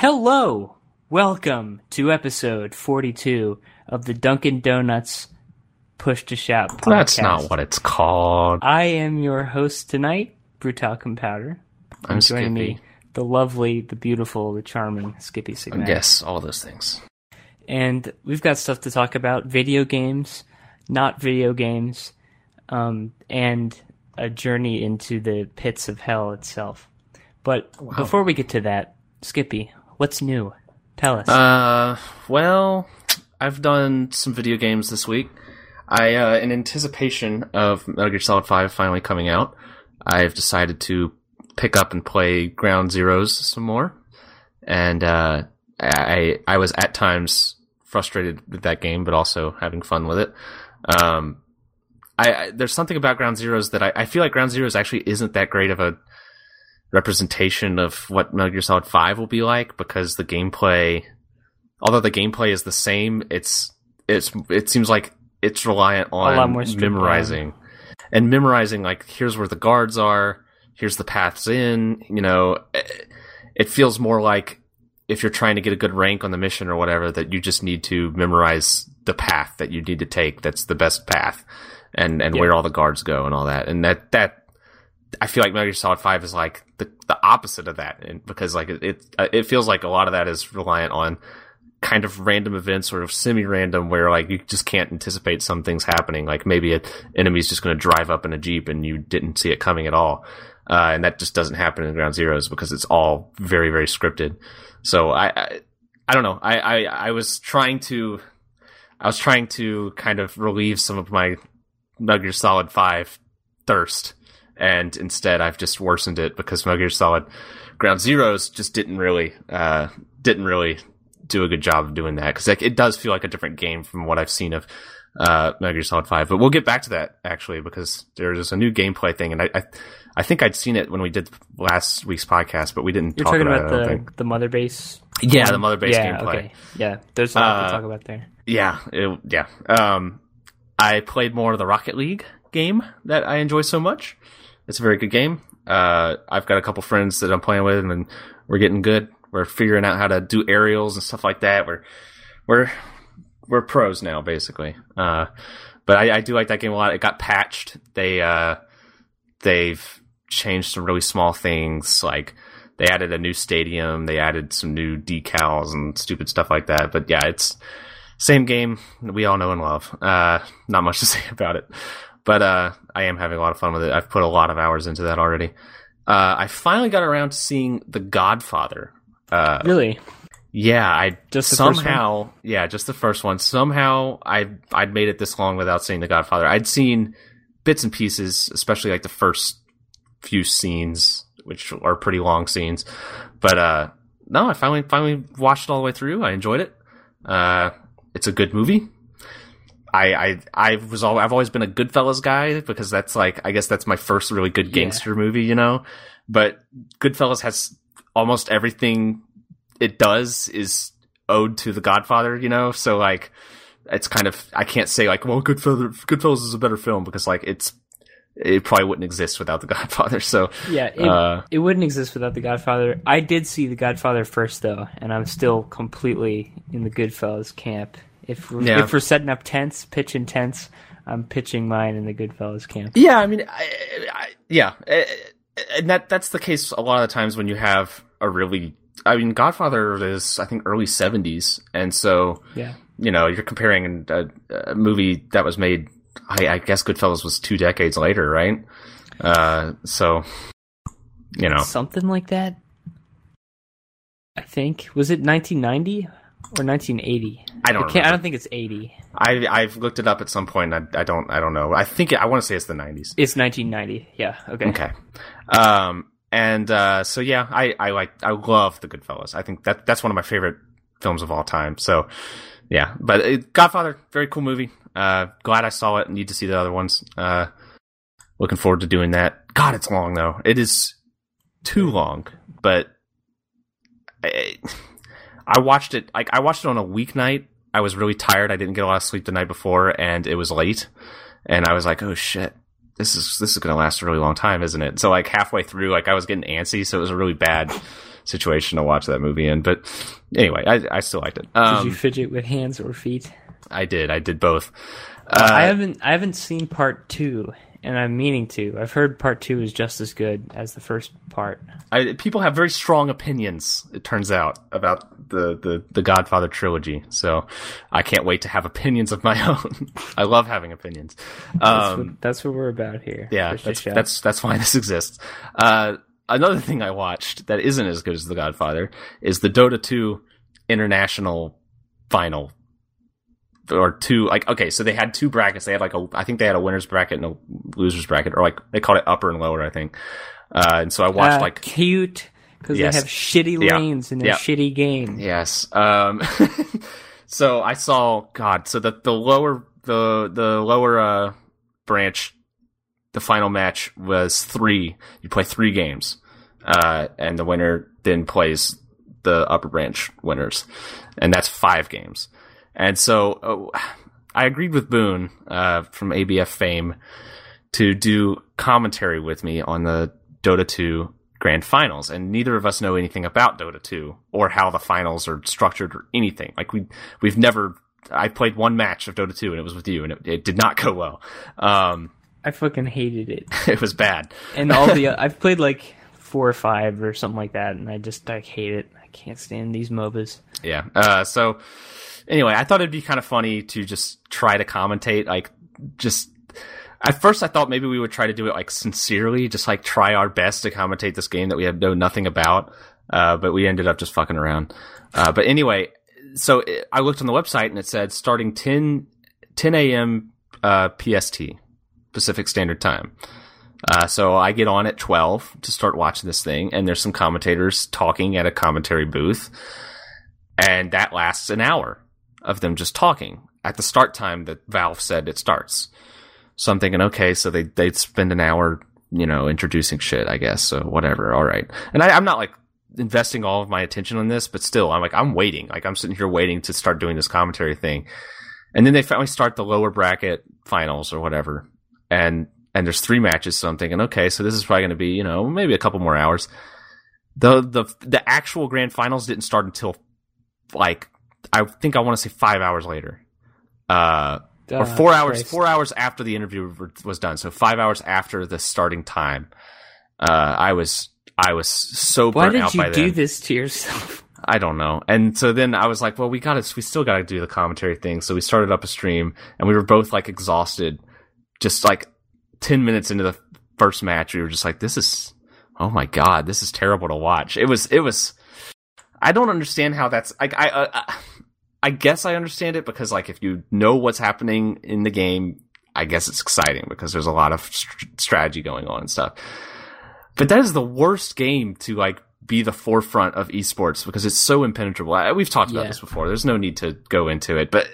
Hello! Welcome to episode 42 of the Dunkin' Donuts Push to Shout podcast. That's not what it's called. I am your host tonight, Brutal Compounder. I'm Joining Skippy. me, the lovely, the beautiful, the charming Skippy Sigma. Yes, all those things. And we've got stuff to talk about video games, not video games, um, and a journey into the pits of hell itself. But before we get to that, Skippy, what's new? Tell us. Uh, well, I've done some video games this week. I, uh, in anticipation of Metal Gear Solid 5 finally coming out, I've decided to pick up and play Ground Zeroes some more. And, uh, I, I was at times frustrated with that game, but also having fun with it. Um, I, I there's something about Ground Zeroes that I, I feel like Ground Zeroes actually isn't that great of a representation of what Metal Gear Solid 5 will be like because the gameplay although the gameplay is the same, it's it's it seems like it's reliant on memorizing. And memorizing like here's where the guards are, here's the paths in, you know, it- it feels more like if you're trying to get a good rank on the mission or whatever that you just need to memorize the path that you need to take that's the best path and and Yeah. where all the guards go and all that. And that that I feel like Metal Gear Solid Five is like the the opposite of that, and because like it it, uh, it feels like a lot of that is reliant on kind of random events, sort of semi-random, where like you just can't anticipate some things happening. Like maybe an enemy's just going to drive up in a jeep and you didn't see it coming at all, uh, and that just doesn't happen in Ground Zeroes because it's all very very scripted. So I I, I don't know. I, I I was trying to I was trying to kind of relieve some of my Gear Solid Five thirst and instead I've just worsened it because Metal Gear Solid Ground Zeroes just didn't really uh, didn't really do a good job of doing that because like, it does feel like a different game from what I've seen of uh, Metal Gear Solid Five. But we'll get back to that actually because there's a new gameplay thing, and I I, I think I'd seen it when we did last week's podcast, but we didn't You're talk talking about, about it. The, the mother base? Yeah, the mother base yeah, gameplay. Okay. Yeah, there's a lot Uh, to talk about there. Yeah, it, yeah. Um, I played more of the Rocket League game that I enjoy so much. It's a very good game. Uh, I've got a couple friends that I'm playing with, and we're getting good. We're figuring out how to do aerials and stuff like that. We're we're we're pros now, basically. Uh, but I, I do like that game a lot. It got patched. They uh, they've changed some really small things, like they added a new stadium, they added some new decals and stupid stuff like that. But yeah, it's same game we all know and love. Uh, not much to say about it, but uh, I am having a lot of fun with it. I've put a lot of hours into that already. Uh, I finally got around to seeing The Godfather. Uh, Really? yeah, I Just the first somehow, yeah, just the first one. Somehow, I I'd made it this long without seeing The Godfather. I'd seen bits and pieces, especially like the first few scenes, which are pretty long scenes. But uh, no, I finally finally watched it all the way through. I enjoyed it. Uh, it's a good movie. I I I was all I've always been a Goodfellas guy because that's like I guess that's my first really good Yeah. gangster movie, you know. But Goodfellas has almost everything it does is owed to The Godfather, you know. So like it's kind of I can't say like well Goodfellas Goodfellas is a better film because like it's it probably wouldn't exist without The Godfather. So Yeah, it, Uh, it wouldn't exist without The Godfather. I did see The Godfather first, though, and I'm still completely in the Goodfellas camp. If we're, Yeah. if we're setting up tents, pitching tents, I'm pitching mine in the Goodfellas camp. Yeah, I mean, I, I, yeah, and that that's the case a lot of the times when you have a really. I mean, Godfather is I think early '70s, and so Yeah, you know you're comparing a, a movie that was made. I, I guess Goodfellas was two decades later, right? Uh, so you know, something like that. I think was it 1990 or 1980? I don't. I. I don't think it's 80. I I've looked it up at some point. I, I don't. I don't know. I think I want to say it's the '90s. It's 1990. Yeah. Okay. Okay. Um, and uh, so yeah, I, I like I love the Goodfellas. I think that that's one of my favorite films of all time. So yeah, but uh, Godfather, very cool movie. Uh, glad I saw it. Need to see the other ones. Uh, looking forward to doing that. God, it's long though. It is too long, but I, I watched it. Like I watched it on a weeknight. I was really tired. I didn't get a lot of sleep the night before, and it was late. And I was like, "Oh shit, this is this is going to last a really long time, isn't it?" So like halfway through, like I was getting antsy, so it was a really bad situation to watch that movie in. But anyway, I, I still liked it. Um, Did you fidget with hands or feet? I did. I did both. I Uh, haven't I haven't seen part two, and I'm meaning to. I've heard part two is just as good as the first part. I, people have very strong opinions. It turns out about the, the the Godfather trilogy. So I can't wait to have opinions of my own. I love having opinions. That's, Um, what, that's what we're about here. yeah, that's, that's that's why this exists. Uh, another thing I watched that isn't as good as The Godfather is the Dota 2 International Final. Or two, like okay, so they had two brackets. They had like a, I think they had a winners bracket and a losers bracket, or like they called it upper and lower, I think. Uh, and so I watched Ah, like cute because Yes. they have shitty Yeah. lanes in their Yeah. shitty game. Yes. Um, so I saw God. So the the lower the the lower uh, branch, the final match was three. You play three games, uh, and the winner then plays the upper branch winners, and that's five games. And so uh, I agreed with Boone uh, from ABF fame to do commentary with me on the Dota 2 grand finals and neither of us know anything about Dota 2 or how the finals are structured or anything. Like we we've never I played one match of Dota 2 and it was with you and it, it did not go well. Um I fucking hated it. it was bad. And all the I've played like four or five or something like that, and I just I hate it. I can't stand these MOBAs. Yeah. Uh so anyway, I thought it'd be kind of funny to just try to commentate like just at first I thought maybe we would try to do it like sincerely, just like try our best to commentate this game that we have know nothing about. Uh, but we ended up just fucking around. Uh, but anyway, so it, I looked on the website and it said starting 10, 10 a.m. Uh, PST, Pacific Standard Time. Uh, so I get on at 12 to start watching this thing, and there's some commentators talking at a commentary booth, and that lasts an hour of them just talking at the start time that Valve said it starts. So I'm thinking, okay, so they they'd spend an hour, you know, introducing shit, I guess. So whatever, all right. And I, I'm not like investing all of my attention on this, but still, I'm like, I'm waiting. Like I'm sitting here waiting to start doing this commentary thing. And then they finally start the lower bracket finals or whatever. And and there's three matches, so I'm thinking, okay, so this is probably going to be, you know, maybe a couple more hours. The the the actual grand finals didn't start until like I think I want to say five hours later. Uh, or Uh, four hours Christ. four hours after the interview was done. So five hours after the starting time. Uh i was i was so Why burnt did you do then. this to yourself? i don't know. And so then i was like well we gotta we still gotta do the commentary thing. So we started up a stream and we were both like exhausted. Just like 10 minutes into the first match we were just like this is oh my god this is terrible to watch. It was it was i don't understand how that's like i uh, uh, I guess I understand it because like if you know what's happening in the game, I guess it's exciting because there's a lot of st- strategy going on and stuff. But that is the worst game to like be the forefront of esports because it's so impenetrable. I, we've talked about Yeah. this before. There's no need to go into it, but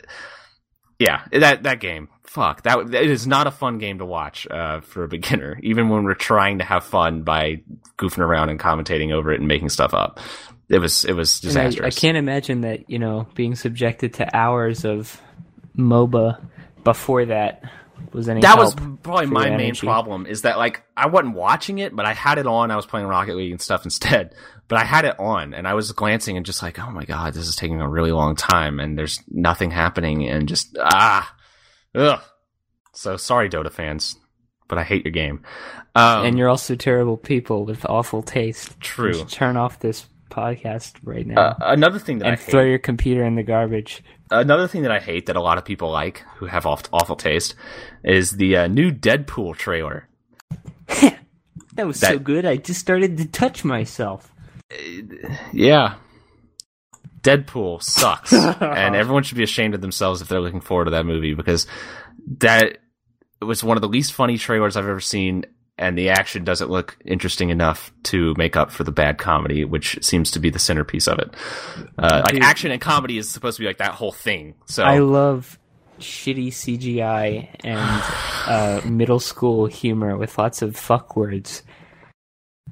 yeah, that that game, fuck that. It is not a fun game to watch uh, for a beginner, even when we're trying to have fun by goofing around and commentating over it and making stuff up. It was it was And I, disastrous. I can't imagine that you know being subjected to hours of MOBA before that was any that was probably my main energy. problem is that like I wasn't watching it, but I had it on. I was playing Rocket League and stuff instead. But I had it on and I was glancing and just like, oh my god, this is taking a really long time and there's nothing happening and just ah, ugh. So sorry, Dota fans, but I hate your game. Um, and you're also terrible people with awful taste. True. Turn off this podcast right now uh, another thing that I and hate. throw your computer in the garbage. Another thing that I hate that a lot of people like who have awful, awful taste is the uh, new Deadpool trailer. That was so good. I just started to touch myself. Yeah. Deadpool sucks. and everyone should be ashamed of themselves if they're looking forward to that movie because that was one of the least funny trailers I've ever seen and the action doesn't look interesting enough to make up for the bad comedy, which seems to be the centerpiece of it. Uh, like action and comedy is supposed to be like that whole thing. So I love shitty CGI and uh, middle school humor with lots of fuck words.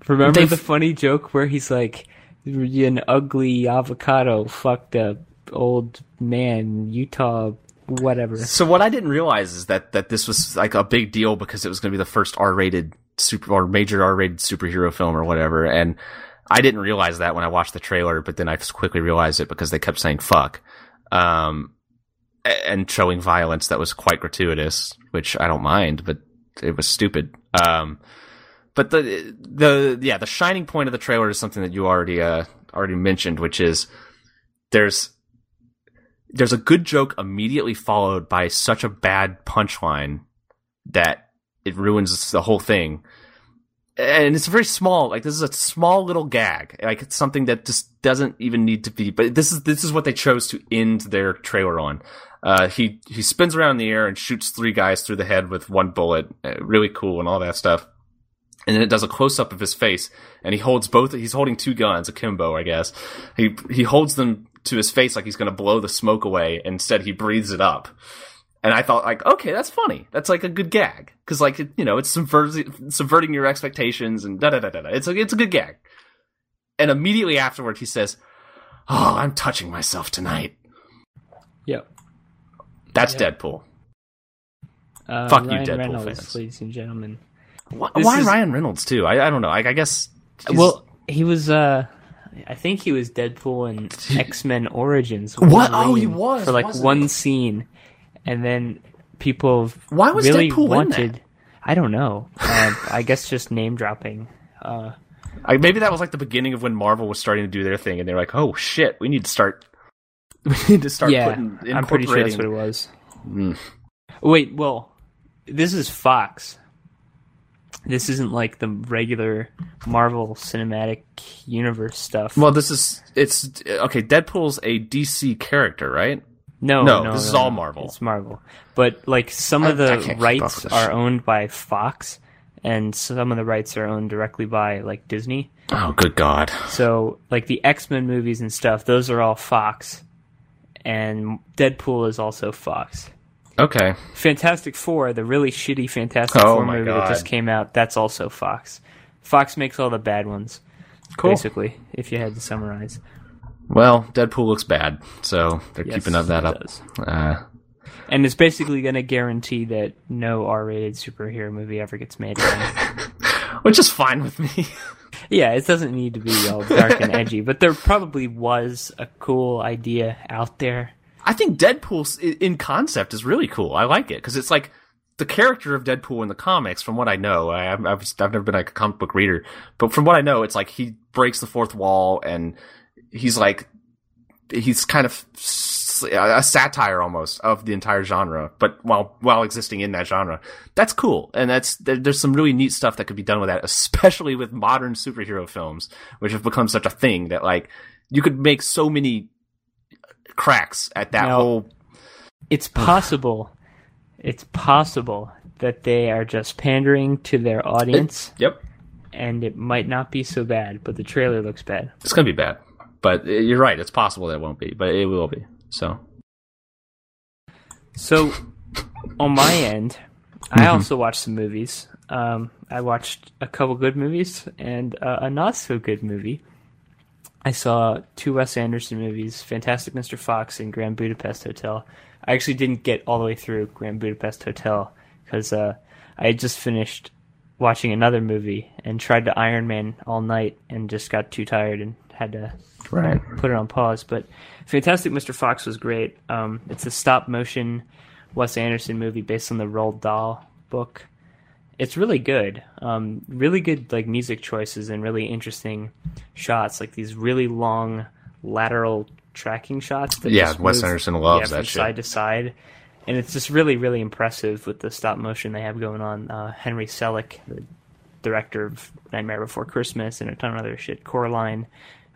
Remember They've- the funny joke where he's like, "An ugly avocado fucked a old man, Utah, whatever." So what I didn't realize is that that this was like a big deal because it was going to be the first R-rated super or major R-rated superhero film or whatever, and I didn't realize that when I watched the trailer, but then I just quickly realized it because they kept saying "fuck," um, and showing violence that was quite gratuitous, which I don't mind, but it was stupid. Um, but the the yeah, the shining point of the trailer is something that you already uh, already mentioned, which is there's there's a good joke immediately followed by such a bad punchline that it ruins the whole thing. And it's a very small. Like this is a small little gag. Like it's something that just doesn't even need to be. But this is this is what they chose to end their trailer on. Uh, he he spins around in the air and shoots three guys through the head with one bullet. Uh, really cool and all that stuff. And then it does a close up of his face, and he holds both. He's holding two guns, akimbo, I guess. He he holds them to his face like he's going to blow the smoke away. Instead, he breathes it up. And I thought, like, okay, that's funny. That's like a good gag because, like, it, you know, it's subverting subverting your expectations and da da da da. It's a it's a good gag. And immediately afterward, he says, "Oh, I'm touching myself tonight." Yep. That's Yep. Deadpool. Uh, Fuck you, Deadpool Reynolds, fans. ladies and gentlemen. Why, why is- Ryan Reynolds too? I, I don't know. I, I guess. he's- Well, he was. uh I think he was Deadpool in X Men Origins. What? Oh, he was, for like wasn't one he? scene, and then people Why was really Deadpool in wanted. that? I don't know. Uh, I guess just name dropping. Uh, I, maybe that was like the beginning of when Marvel was starting to do their thing, and they were like, "Oh shit, we need to start. We need to start yeah, putting I'm pretty sure that's what it was. Mm. Wait, well, this is Fox. This isn't like the regular Marvel Cinematic Universe stuff. Well, this is it's okay. Deadpool's a DC character, right? no, no, no, this is all no. Marvel. It's Marvel, but like some I- of the can't keep up rights are owned by Fox, and some of the rights are owned directly by like Disney. Oh, good God! So like the X Men movies and stuff, those are all Fox, and Deadpool is also Fox. Okay, Fantastic Four, the really shitty Fantastic Oh Four movie that just came out, that's also Fox. Fox makes all the bad ones, cool. basically, if you had to summarize. Well, Deadpool looks bad, so they're Yes, keeping up that it up. does. Uh, And it's basically going to guarantee that no R rated superhero movie ever gets made again. which is fine with me. yeah, it doesn't need to be all dark and edgy, but there probably was a cool idea out there. I think Deadpool in concept is really cool. I like it because it's like the character of Deadpool in the comics. From what I know, I, I've, I've never been like a comic book reader, but from what I know, it's like he breaks the fourth wall and he's like he's kind of a satire almost of the entire genre, but while while existing in that genre, that's cool. And that's there, there's some really neat stuff that could be done with that, especially with modern superhero films, which have become such a thing that like you could make so many cracks at that Now- whole It's possible, it's possible that they are just pandering to their audience, Yep. and it might not be so bad, but the trailer looks bad. It's going to be bad. But you're right. It's possible that it won't be, but it will be. So, So, on my end, I also watched some movies. Um, I watched a couple good movies and uh, a not so good movie. I saw two Wes Anderson movies, Fantastic Mr. Fox and Grand Budapest Hotel. I actually didn't get all the way through Grand Budapest Hotel because uh, I had just finished watching another movie and tried to Iron Man all night and just got too tired and had to right. put it on pause. But Fantastic Mr. Fox was great. Um, it's a stop motion Wes Anderson movie based on the Roald Dahl book. It's really good. Um, really good like music choices and really interesting shots, like these really long lateral tracking shots. That Yeah, Wes move, Anderson loves yeah, that shit. side to side. And it's just really, really impressive with the stop motion they have going on. Uh, Henry Selick, the director of Nightmare Before Christmas and a ton of other shit. Coraline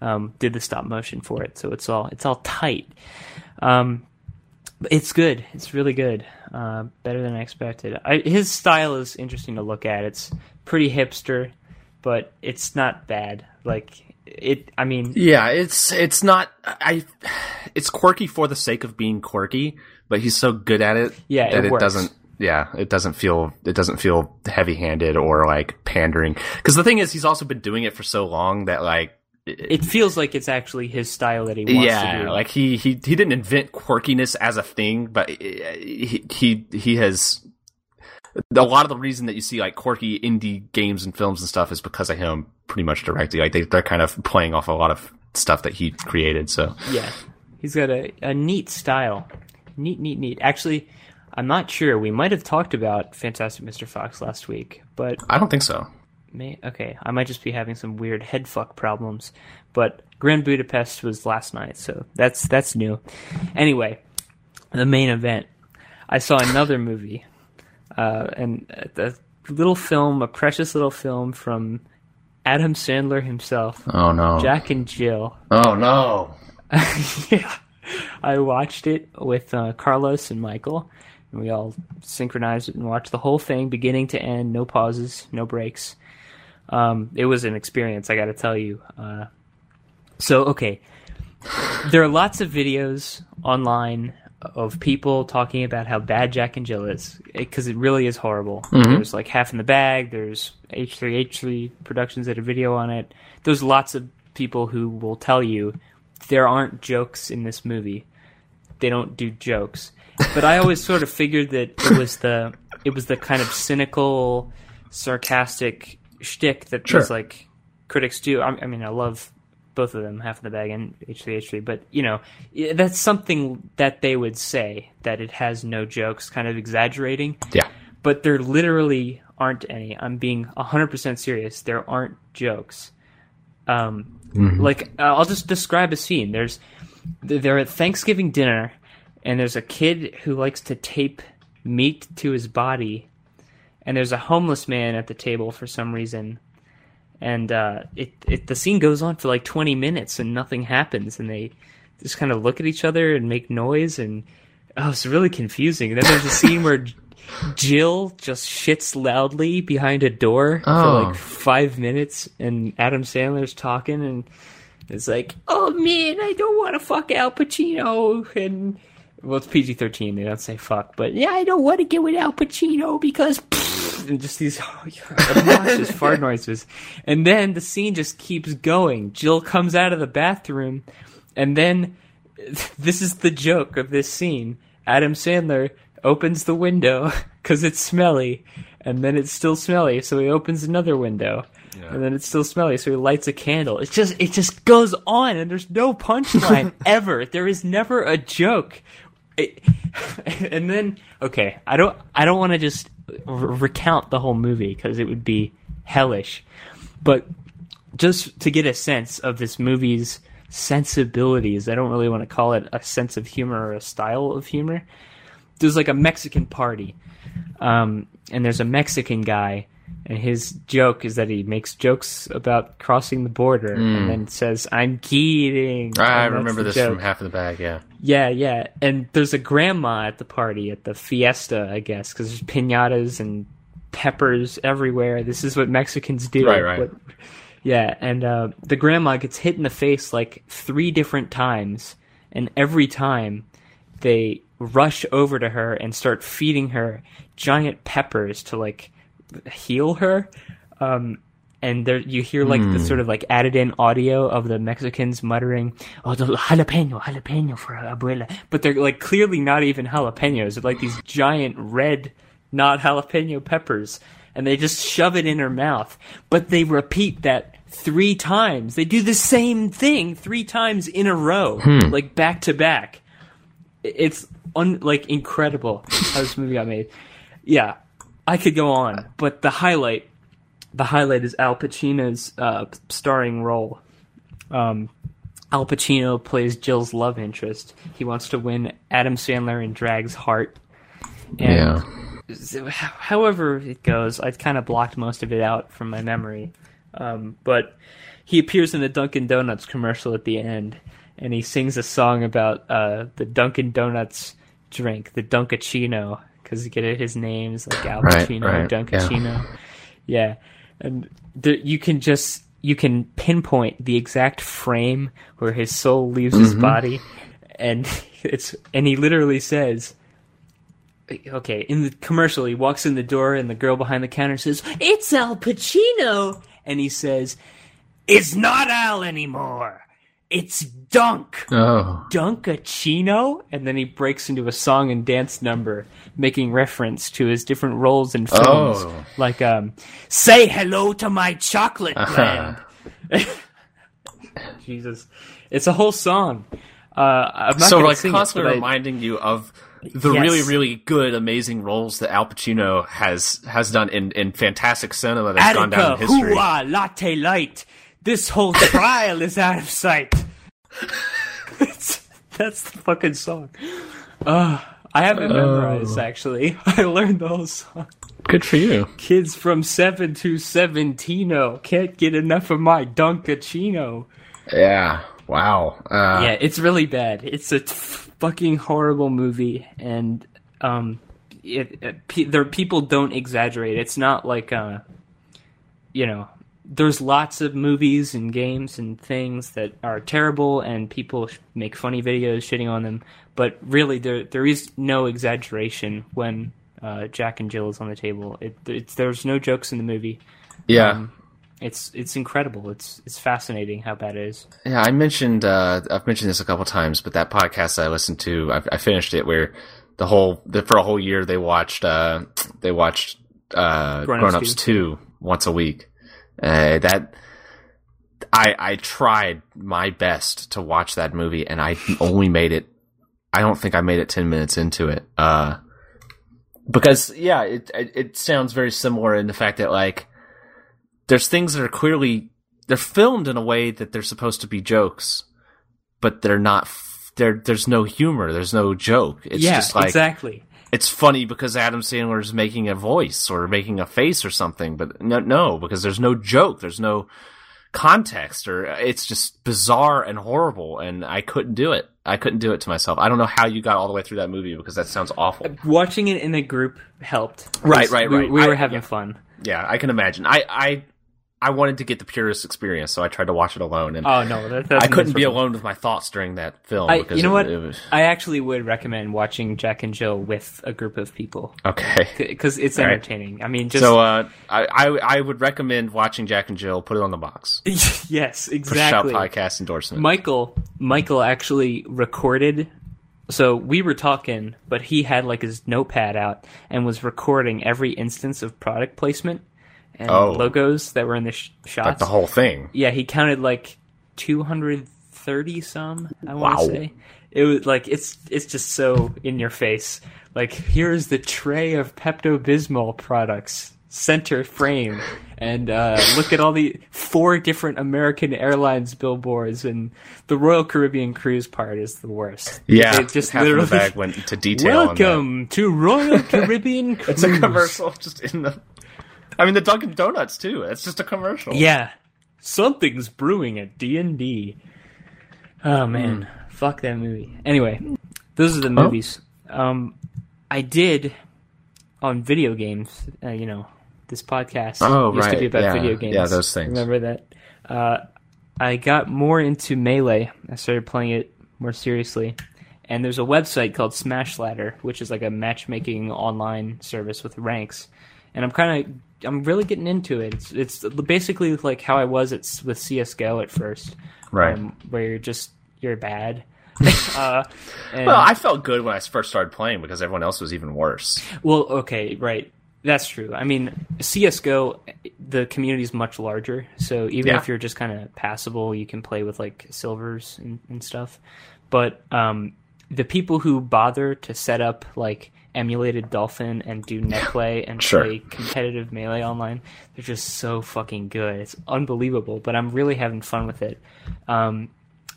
um, did the stop motion for it, so it's all it's all tight. Um, it's good. It's really good. Uh, better than I expected. I, his style is interesting to look at. It's pretty hipster, but it's not bad. Like it. I mean, Yeah, it's it's not I it's quirky for the sake of being quirky, but he's so good at it Yeah, that it it, doesn't yeah, it doesn't feel it doesn't feel heavy-handed or like pandering. Cuz the thing is he's also been doing it for so long that like it feels like it's actually his style that he wants to yeah, do. like he he he didn't invent quirkiness as a thing, but eh, he he he has a lot of the reason that you see like quirky indie games and films and stuff is because of him. pretty much directing. Like they, they're kind of playing off a lot of stuff that he created. So Yeah, he's got a, a neat style. Neat, neat, neat. Actually, I'm not sure. We might have talked about Fantastic Mr. Fox last week, but I don't think so. May okay, I might just be having some weird head fuck problems. But Grand Budapest was last night, so that's that's new. Anyway, the main event. I saw another movie, uh, and a little film, a precious little film from Adam Sandler himself, Oh no. Jack and Jill. Oh no. yeah. I watched it with uh, Carlos and Michael, and we all synchronized it and watched the whole thing, beginning to end, no pauses, no breaks. Um, it was an experience, I got to tell you. Uh, so, okay, there are lots of videos online of people talking about how bad Jack and Jill is because it really is horrible. There's like half in the bag. There's H3H3 Productions that have a video on it. There's lots of people who will tell you there aren't jokes in this movie. They don't do jokes. But I always sort of figured that it was the it was the kind of cynical, sarcastic shtick that Sure. like critics do. I, I mean, I love both of them, half in the bag and H3H3, but you know, that's something that they would say that it has no jokes, kind of exaggerating. Yeah. But there literally aren't any. I'm being 100% serious. There aren't jokes. Um, Like, uh, I'll just describe a scene. There's, they're at Thanksgiving dinner, and there's a kid who likes to tape meat to his body, and there's a homeless man at the table for some reason. And uh, it, it the scene goes on for like 20 minutes and nothing happens, and they just kind of look at each other and make noise, and oh, it's really confusing. And then there's a scene where Jill just shits loudly behind a door for Oh. like five minutes, and Adam Sandler's talking, and it's like, "Oh man, I don't want to fuck Al Pacino," and well, it's PG thirteen. They don't say fuck, but yeah, I don't want to get with Al Pacino because, and just these obnoxious fart noises, and then the scene just keeps going. Jill comes out of the bathroom, and then this is the joke of this scene. Adam Sandler opens the window because it's smelly, and then it's still smelly, so he opens another window, and then it's still smelly, so he lights a candle. It just it just goes on, and there's no punchline ever. There is never a joke. It, and then okay, I don't I don't want to just r- recount the whole movie because it would be hellish, but just to get a sense of this movie's sensibilities, I don't really want to call it a sense of humor or a style of humor. There's like a Mexican party, um, and there's a Mexican guy, and his joke is that he makes jokes about crossing the border, and then says, "I'm kidding." Hmm. I remember this joke. from half of the bag. Yeah. Yeah, yeah. And there's a grandma at the party, at the fiesta, I guess, because there's pinatas and peppers everywhere. This is what Mexicans do. Right, right. What- yeah, and uh, the grandma gets hit in the face like three different times, and every time they rush over to her and start feeding her giant peppers to like heal her. Um, and there you hear like the sort of like added in audio of the Mexicans muttering, "Oh, the jalapeno, jalapeno for abuela," but they're like clearly not even jalapenos. They're like these giant red, not jalapeno peppers, and they just shove it in her mouth. But they repeat that three times. They do the same thing three times in a row, like back to back. It's un- like incredible how this movie got made. Yeah, I could go on, but the highlight, the highlight is Al Pacino's uh, starring role. Um, Al Pacino plays Jill's love interest. He wants to win Adam Sandler and Drag's heart. And Yeah. however it goes, I've kind of blocked most of it out from my memory. Um, but he appears in the Dunkin' Donuts commercial at the end, and he sings a song about uh, the Dunkin' Donuts drink, the Dunkachino, because you get his name's like Al Right, Pacino, right, Dunkachino. Yeah, and the, you can just you can pinpoint the exact frame where his soul leaves his mm-hmm. body, and it's and he literally says okay, in the commercial, he walks in the door, and the girl behind the counter says, "It's Al Pacino," and he says, "It's not Al anymore. It's Dunk! Oh. Dunkachino? And then he breaks into a song and dance number, making reference to his different roles in films. Oh. Like, um, Say hello to my chocolate land. Jesus. It's a whole song. Uh, I'm not So like sing it, constantly I- reminding you of the Yes. really, really good, amazing roles that Al Pacino has has done in, in fantastic cinema that's gone down in history. hoo-ah, latte light. This whole trial is out of sight. That's the fucking song. Uh, I have it memorized, actually. I learned the whole song. Good for you. Kids from 7 to 17 can't get enough of my Dunkachino. Yeah. Wow. Uh, Yeah, it's really bad. It's a t- fucking horrible movie, and um, it, it, pe- there people don't exaggerate. It's not like uh, you know, there's lots of movies and games and things that are terrible, and people make funny videos shitting on them. But really, there there is no exaggeration when uh, Jack and Jill is on the table. It, it's there's no jokes in the movie. Yeah. Um, it's it's incredible. It's it's fascinating how bad it is. Yeah, I mentioned uh, I've mentioned this a couple times, but that podcast I listened to, I, I finished it where the whole the, for a whole year they watched uh, they watched uh, Grown Grown Ups Ups two once a week. Uh, that I I tried my best to watch that movie, and I only made it. I don't think I made it ten minutes into it. Uh, because yeah, it, it it sounds very similar in the fact that like there's things that are clearly they're filmed in a way that they're supposed to be jokes, but they're not. f- There, there's no humor. There's no joke. It's yeah, just like exactly. It's funny because Adam Sandler is making a voice or making a face or something, but no, no, because there's no joke. There's no context, or it's just bizarre and horrible. And I couldn't do it. I couldn't do it to myself. I don't know how you got all the way through that movie because that sounds awful. Watching it in a group helped. Right, right, right. We I- were having yeah. fun. Yeah, I can imagine. I, I, I wanted to get the purest experience, so I tried to watch it alone, and Oh no, that, I couldn't be alone with my thoughts during that film. I, because you know it- what? it was- I actually would recommend watching Jack and Jill with a group of people okay. because it's All right. entertaining. I mean, just So uh, I, I I would recommend watching Jack and Jill. Put it on the box. yes, exactly. Shout podcast endorsement. Michael Michael actually recorded. So we were talking, but he had like his notepad out and was recording every instance of product placement and Oh. logos that were in the sh- shots. like the whole thing. Yeah, he counted like 230 some, I want to Wow. say. It was like it's it's just so in your face. Like here's the tray of Pepto Bismol products, center frame, and uh, look at all the four different American Airlines billboards, and the Royal Caribbean cruise part is the worst. Yeah, They just half literally the bag went into detail. on that. welcome to Royal Caribbean cruise. It's a commercial, just in the. I mean, the Dunkin' Donuts too. It's just a commercial. Yeah, something's brewing at D and D. Oh man, Hmm. fuck that movie. Anyway, those are the movies. Um, I did on video games. Uh, you know, this podcast Oh, used to be about Yeah. video games. Yeah, those things. Remember that? Uh, I got more into melee. I started playing it more seriously. And there's a website called Smash Ladder, which is like a matchmaking online service with ranks. And I'm kind of, I'm really getting into it. It's, it's basically like how I was at, with CS:GO at first, Right. um, where you're just you're bad. uh, and, Well, I felt good when I first started playing because everyone else was even worse. Well, okay, right. That's true. I mean, CS:GO, the community is much larger, so even Yeah. if you're just kind of passable, you can play with like silvers and, and stuff. But um, the people who bother to set up like emulated Dolphin and do net play and Sure. play competitive melee online, they're just so fucking good. It's unbelievable. But I'm really having fun with it. Um,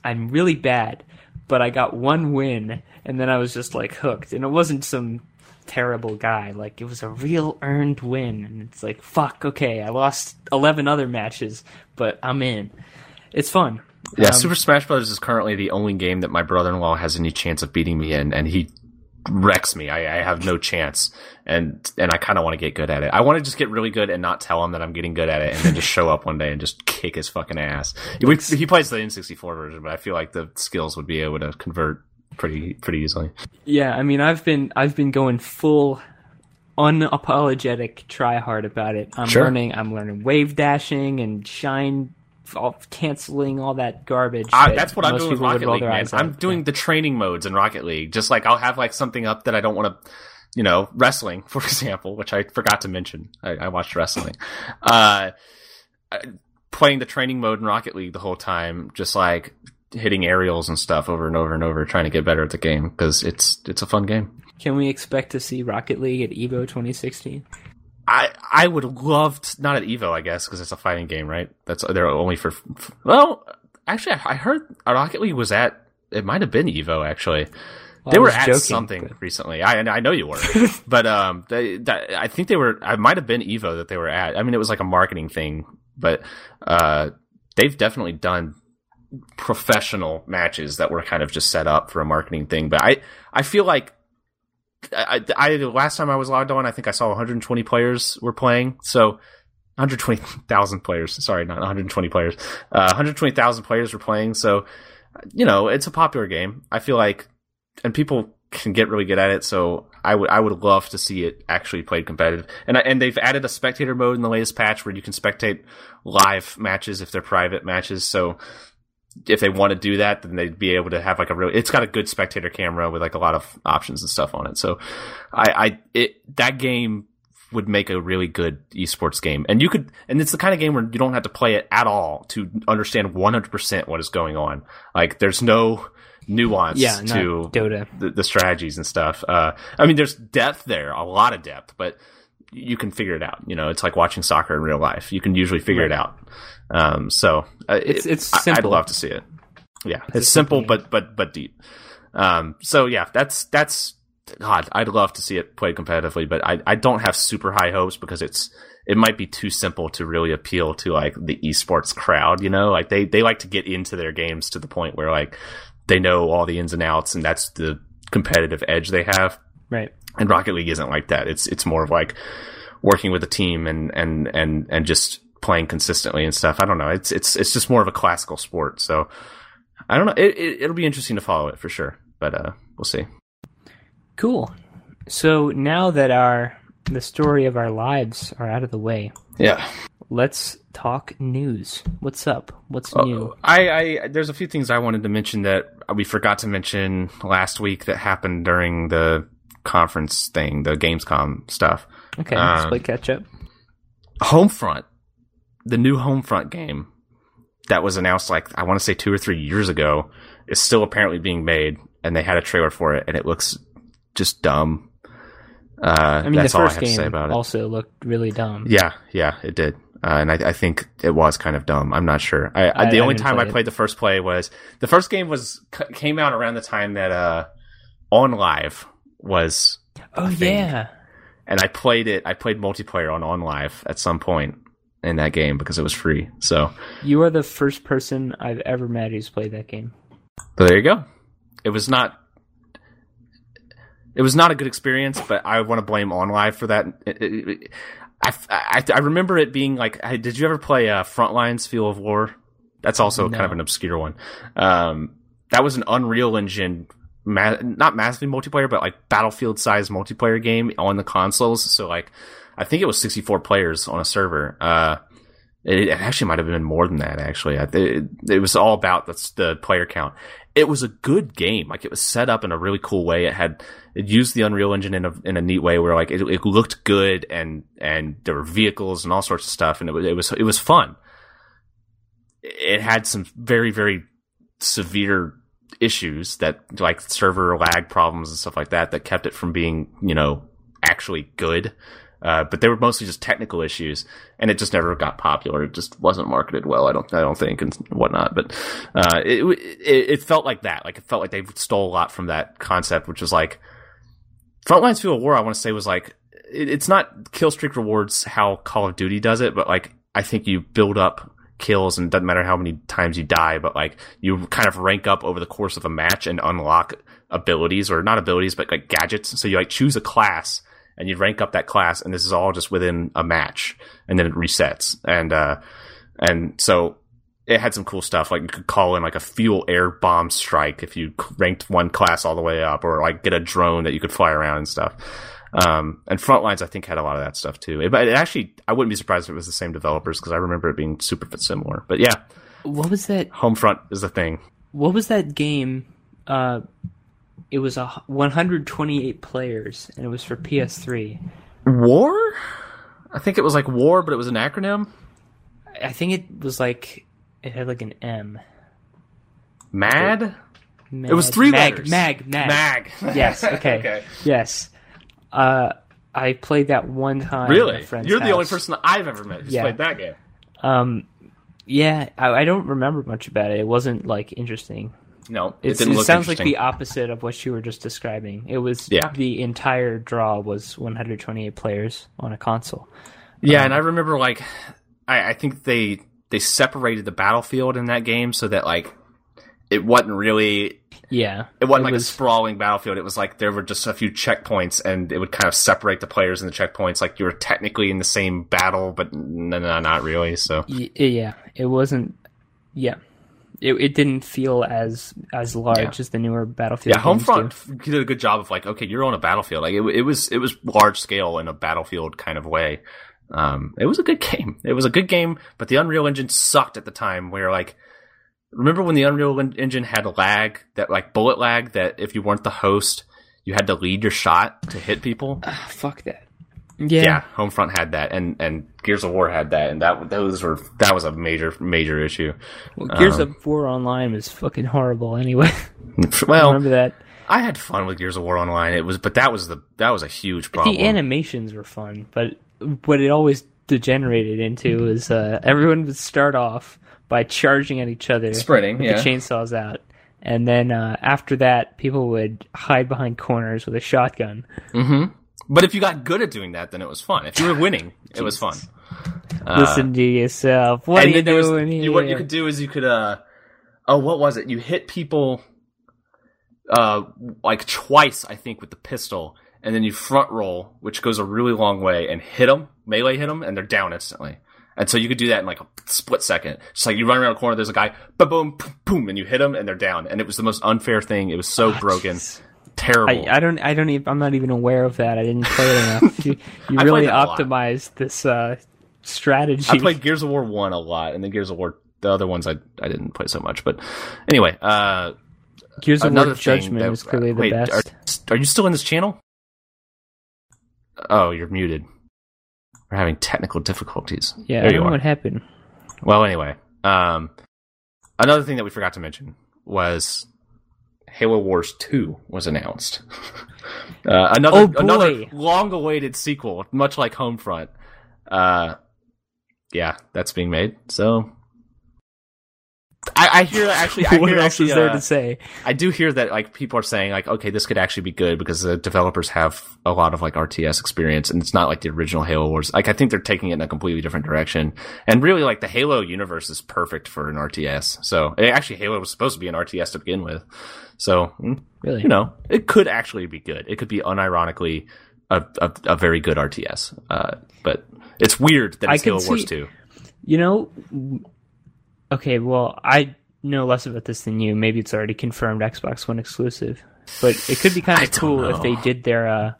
I'm really bad, but I got one win, and then I was just like hooked. And it wasn't some terrible guy. Like it was a real earned win, and it's like fuck. Okay, I lost eleven other matches, but I'm in. It's fun. Yeah, Um, Super Smash Bros. is currently the only game that my brother-in-law has any chance of beating me in, and he wrecks me. I, I have no chance, and and I kind of want to get good at it. I want to just get really good and not tell him that I'm getting good at it, and then just show up one day and just kick his fucking ass. We, he plays the N64 version, but I feel like the skills would be able to convert pretty pretty easily. Yeah, I mean, I've been I've been going full unapologetic try hard about it. I'm Sure. learning I'm learning wave dashing and shine all, canceling all that garbage. I, that that's what I'm doing with Rocket League, man. I'm doing the training modes in Rocket League. Just like I'll have like something up that I don't want to, you know, wrestling, for example, which I forgot to mention. I, I watched wrestling. Uh, uh, playing the training mode in Rocket League the whole time, just like hitting aerials and stuff over and over and over, trying to get better at the game because it's it's a fun game. Can we expect to see Rocket League at Evo 2016? I I would love to, not at Evo, I guess, because it's a fighting game, right? That's they're only for. Well, actually, I, I heard Rocket League was at. It might have been Evo, actually. Well, they were at joking, something but- recently. I I know you were, but um, they, that, I think they were. I might have been Evo that they were at. I mean, it was like a marketing thing, but uh, they've definitely done professional matches that were kind of just set up for a marketing thing. But I I feel like I, I the last time I was logged on, I think I saw 120 players were playing. So 120,000 players. Sorry, not 120 players. Uh, 120,000 players were playing. So you know, it's a popular game. I feel like, and people can get really good at it. So I would I would love to see it actually played competitive. And and they've added a spectator mode in the latest patch where you can spectate live matches if they're private matches. So if they want to do that, then they'd be able to have like a real. It's got a good spectator camera with like a lot of options and stuff on it. So I, I it that game would make a really good esports game, and you could, and it's the kind of game where you don't have to play it at all to understand 100% what is going on. Like there's no nuance Yeah, to Dota. the, the strategies and stuff. Uh, I mean, there's depth there, a lot of depth, but you can figure it out. You know, it's like watching soccer in real life. You can usually figure it out. Um, so uh, It's- it- it's I- I'd love to see it. Yeah, it's, a simple, simple but but but deep. Um, so yeah, that's that's God. I'd love to see it played competitively, but I I don't have super high hopes because it's it might be too simple to really appeal to like the esports crowd. You know, like they they like to get into their games to the point where like they know all the ins and outs, and that's the competitive edge they have. Right. And Rocket League isn't like that. It's it's more of like working with a team and and and and just playing consistently and stuff. I don't know. It's it's it's just more of a classical sport. So I don't know. It, it it'll be interesting to follow it for sure. But uh, we'll see. Cool. So now that our the story of our lives are out of the way, Yeah. let's talk news. What's up? What's Uh, new? I, I there's a few things I wanted to mention that we forgot to mention last week that happened during the conference thing, the Gamescom stuff. Okay, let's um, play catch up. Homefront, the new Homefront game that was announced like I want to say two or three years ago is still apparently being made, and they had a trailer for it, and it looks just dumb. Uh, I mean, that's the all I first have to say game about it. also looked really dumb. Yeah, yeah, it did. Uh, and I, I think it was kind of dumb. I'm not sure. I, I, the only time play I it. played the first play was the first game was came out around the time that uh, OnLive was, Oh yeah. and I played it. I played multiplayer on OnLive at some point in that game because it was free. So, You are the first person I've ever met who's played that game. so there you go. It was not. It was not a good experience, but I want to blame OnLive for that. It- it- it- I, I, I remember it being like, hey, did you ever play uh, Frontlines Fuel of War? That's also kind of an obscure one. Um, that was an Unreal Engine, ma- not massively multiplayer, but like Battlefield size multiplayer game on the consoles. So like, I think it was 64 players on a server. Uh, it, it actually might have been more than that. Actually, I, it, it was all about the, the player count. It was a good game. Like it was set up in a really cool way. It had it used the Unreal Engine in a in a neat way where like it, it looked good and and there were vehicles and all sorts of stuff and it was it was it was fun. It had some very very severe issues that like server lag problems and stuff like that that kept it from being you know actually good. Uh, but they were mostly just technical issues, and it just never got popular. It just wasn't marketed well. I don't, I don't think, and whatnot. But uh, it, it it felt like that. Like it felt like they stole a lot from that concept, which was like Frontlines Fuel of War. I want to say was like it, it's not kill streak rewards how Call of Duty does it, but like I think you build up kills and doesn't matter how many times you die, but like you kind of rank up over the course of a match and unlock abilities or not abilities, but like gadgets. So you like choose a class and you rank up that class and this is all just within a match and then it resets. And, uh, and so it had some cool stuff. Like you could call in like a fuel air bomb strike if you ranked one class all the way up or like get a drone that you could fly around and stuff. Um, and Frontlines, I think, had a lot of that stuff too. It, but it actually, I wouldn't be surprised if it was the same developers because I remember it being super similar. But yeah, What was that? Homefront is the thing. What was that game? Uh, it was a h- 128 players, and it was for PS3. War? I think it was like War, but it was an acronym. I think it was like it had like an M. Mad. Mag, It was three mag, letters. Mag, mag, Mag. Yes. Okay. okay. Yes. Uh, I played that one time. Really? You're the only house. person I've ever met who's Yeah. played that game. Um, yeah, I, I don't remember much about it. It wasn't like interesting. No, it it sounds like the opposite of what you were just describing. It was Yeah. the entire draw was 128 players on a console. Yeah, um, and I remember like I, I think they they separated the battlefield in that game so that like it wasn't really Yeah, it wasn't like was, a sprawling battlefield. It was like there were just a few checkpoints, and it would kind of separate the players in the checkpoints. Like you were technically in the same battle, but no, no not really. So yeah, it wasn't. Yeah, it it didn't feel as as large Yeah. as the newer Battlefield. yeah, games. Homefront did a good job of like okay, you're on a battlefield. Like it, it was it was large scale in a battlefield kind of way. Um, it was a good game. It was a good game, but the Unreal Engine sucked at the time. Where like, remember when the Unreal Engine had a lag that like bullet lag that if you weren't the host, you had to lead your shot to hit people. Ah, fuck that. Yeah, Yeah, Homefront had that, and and Gears of War had that, and that those were that was a major major issue. Well, Gears Um, of War Online was fucking horrible. Anyway, Well, remember that? I had fun with Gears of War Online. It was, but that was the that was a huge problem. The animations were fun, but what it always degenerated into is uh, everyone would start off by charging at each other, Sprinting, with yeah. the chainsaws out, and then uh, after that, people would hide behind corners with a shotgun. But if you got good at doing that, then it was fun. If you were winning, it was fun. Listen to yourself. What are and you then there was doing you, here? what you could do is you could uh oh what was it? You hit people uh like twice I think with the pistol, and then you front roll, which goes a really long way, and hit them melee hit them, and they're down instantly. And so you could do that in like a split second. Just like you run around a corner, there's a guy, boom, boom, boom, and you hit them, and they're down. And it was the most unfair thing. It was so broken, jeez. Terrible. I, I don't. I don't even. I'm not even aware of that. I didn't play it enough. You, you really played that a lot. optimized this uh, strategy. I played Gears of War one a lot, and then Gears of War the other ones I I didn't play so much. But anyway, uh, Gears of War Judgment that- is clearly the wait, best. Are, are you still in this channel? Oh, you're muted. We're having technical difficulties. yeah, I there don't you know what happened. Well, anyway, um, another thing that we forgot to mention was Halo Wars Two was announced. uh, another Oh, another long-awaited sequel, much like Homefront. Uh, yeah, that's being made. So. I, I hear actually. I what hear else actually, is there uh, to say? I do hear that like people are saying like, okay, this could actually be good because the developers have a lot of like RTS experience, and it's not like the original Halo Wars. Like I think they're taking it in a completely different direction, and really like the Halo universe is perfect for an RTS. So eh, actually, Halo was supposed to be an RTS to begin with. So mm, Really? you know, it could actually be good. It could be unironically a a, a very good RTS. Uh, but it's weird that it's Halo Wars see- two. You know, okay, well, I know less about this than you. Maybe it's already confirmed Xbox One exclusive, but it could be kind of cool if they did their uh,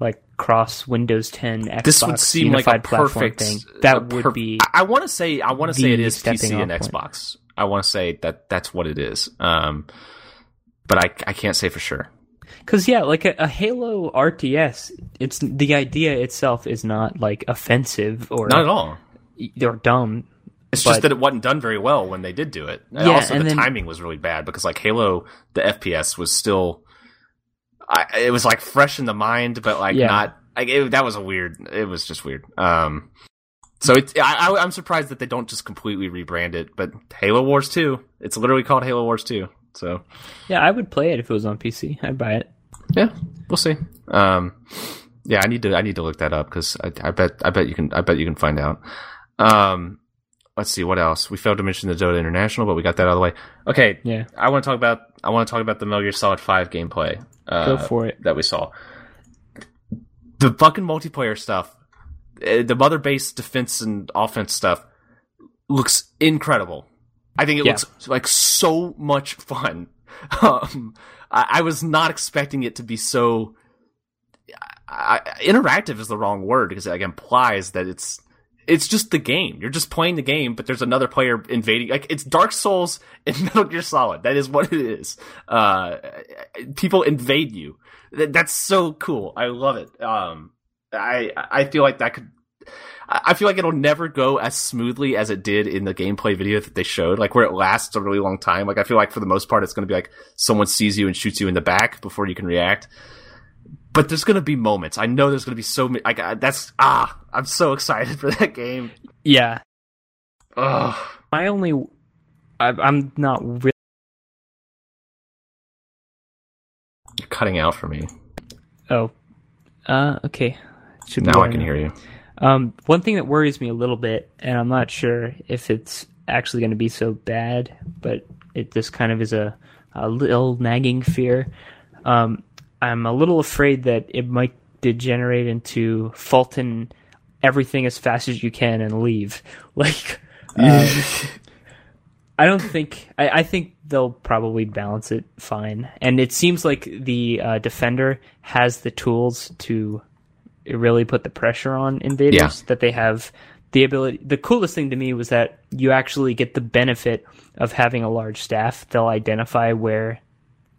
like cross Windows 10 Xbox this would seem like a platform perfect thing. That would per- be I, I want to say I want to say it is PC and point. Xbox. I want to say that that's what it is. Um, but I I can't say for sure. because yeah, like a, a Halo RTS. It's the idea itself is not like offensive or Not at all. They're dumb. It's But- just that it wasn't done very well when they did do it. And Yeah, also the then- timing was really bad because like Halo, the FPS was still, I, it was like fresh in the mind, but like Yeah. not. Like it, that was a weird. It was just weird. Um, so it's I, I, I'm surprised that they don't just completely rebrand it. But Halo Wars Two, it's literally called Halo Wars Two. So Yeah, I would play it if it was on PC. I'd buy it. Yeah, we'll see. Um, yeah, I need to I need to look that up because I, I bet I bet you can I bet you can find out. Um, let's see what else. We failed to mention the Dota International, but we got that out of the way. Okay, Yeah, I want to talk about I want to talk about the Metal Gear Solid Five gameplay. Uh, Go for it. That we saw. The fucking multiplayer stuff, uh, the mother base defense and offense stuff looks incredible. I think it Yeah. looks like so much fun. Um, I, I was not expecting it to be so. I, interactive is the wrong word because it like, implies that it's it's just the game. You're just playing the game, but there's another player invading. Like it's Dark Souls in Metal Gear Solid. That is what it is. Uh, people invade you. That's so cool. I love it. Um, I I feel like that could. I feel like it'll never go as smoothly as it did in the gameplay video that they showed, like where it lasts a really long time. Like I feel like for the most part, it's going to be like someone sees you and shoots you in the back before you can react but there's gonna be moments. I know there's gonna be so many. Like that's ah, I'm so excited for that game. Yeah. Ugh. My only, I, I'm not really. You're cutting out for me. Oh, uh, okay. Should now I can hear you. Um, one thing that worries me a little bit, and I'm not sure if it's actually going to be so bad, but it just kind of is a, a little nagging fear. Um, I'm a little afraid that it might degenerate into Fulton everything as fast as you can and leave. Like, um, I don't think. I, I, think they'll probably balance it fine, and it seems like the uh, defender has the tools to really put the pressure on invaders. Yeah. That they have the ability. The coolest thing to me was that you actually get the benefit of having a large staff. They'll identify where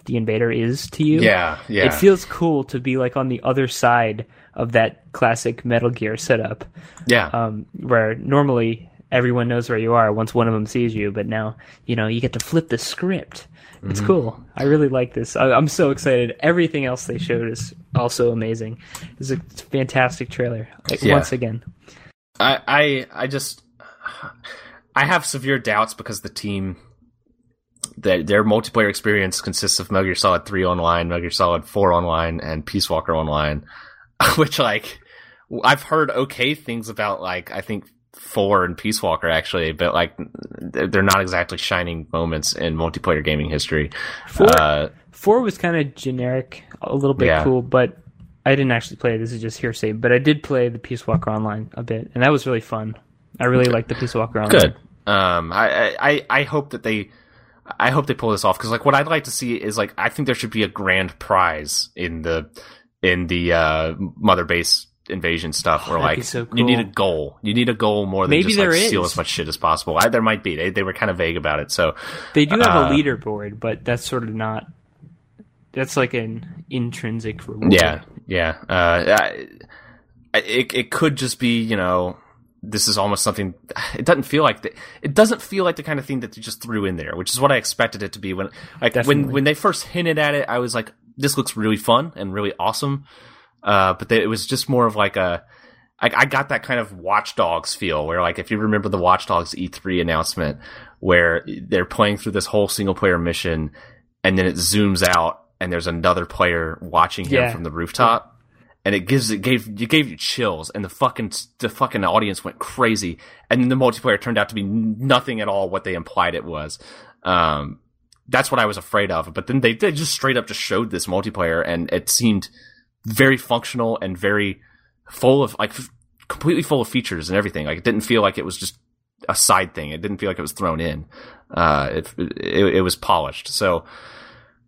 the invader is to you. Yeah, yeah. It feels cool to be like on the other side of that classic Metal Gear setup. Yeah. Um, where normally everyone knows where you are once one of them sees you, but now you know you get to flip the script. It's mm-hmm. cool. I really like this. I, am so excited. Everything else they showed is also amazing. It's a fantastic trailer. Like, yeah. Once again, I, I I just I have severe doubts because the team that their multiplayer experience consists of Metal Gear Solid 3 online, Metal Gear Solid 4 online, and Peace Walker online, which like I've heard okay things about like I think 4 and Peace Walker actually, but like they're not exactly shining moments in multiplayer gaming history. 4, uh, 4 was kind of generic, a little bit yeah. cool, but I didn't actually play. This is just hearsay, but I did play the Peace Walker online a bit, and that was really fun. I really liked the Peace Walker online. Good. Um, I, I I hope that they I hope they pull this off because like what I'd like to see is like I think there should be a grand prize in the in the uh, mother base invasion stuff oh, where like so cool. you need a goal you need a goal more than Maybe just like is. steal as much shit as possible I, there might be they, they were kind of vague about it so they do have uh, a leaderboard but that's sort of not that's like an intrinsic reward yeah yeah uh, it, it could just be you know this is almost something it doesn't feel like the, it doesn't feel like the kind of thing that you just threw in there which is what i expected it to be when like Definitely. when when they first hinted at it i was like this looks really fun and really awesome uh, but they, it was just more of like a I, I got that kind of Watch Dogs feel where like if you remember the Watch Dogs E3 announcement where they're playing through this whole single player mission and then it zooms out and there's another player watching him yeah. from the rooftop and it gives it gave it gave you chills, and the fucking the fucking audience went crazy, and then the multiplayer turned out to be nothing at all what they implied it was. Um, that's what I was afraid of. But then they, they just straight up just showed this multiplayer, and it seemed very functional and very full of like f- completely full of features and everything. Like it didn't feel like it was just a side thing. It didn't feel like it was thrown in. Uh, it, it, it was polished. So,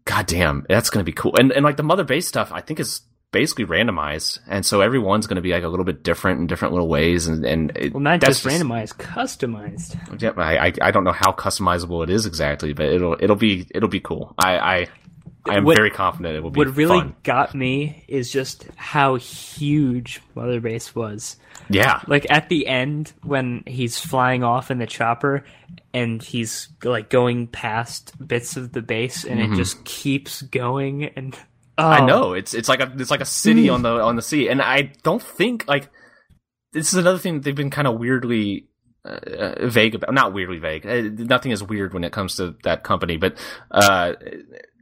goddamn, that's gonna be cool. And and like the mother base stuff, I think is basically randomized, and so everyone's going to be like a little bit different in different little ways, and and it, well, not just randomized, customized. Yeah, I, I, I don't know how customizable it is exactly, but it'll it'll be it'll be cool. I I, I am what, very confident it will be. What really fun. got me is just how huge Mother Base was. Yeah, like at the end when he's flying off in the chopper and he's like going past bits of the base and mm-hmm. it just keeps going and Oh. I know it's it's like a it's like a city mm. on the on the sea, and I don't think like this is another thing they've been kind of weirdly uh, uh, vague about. Not weirdly vague. Uh, nothing is weird when it comes to that company, but uh,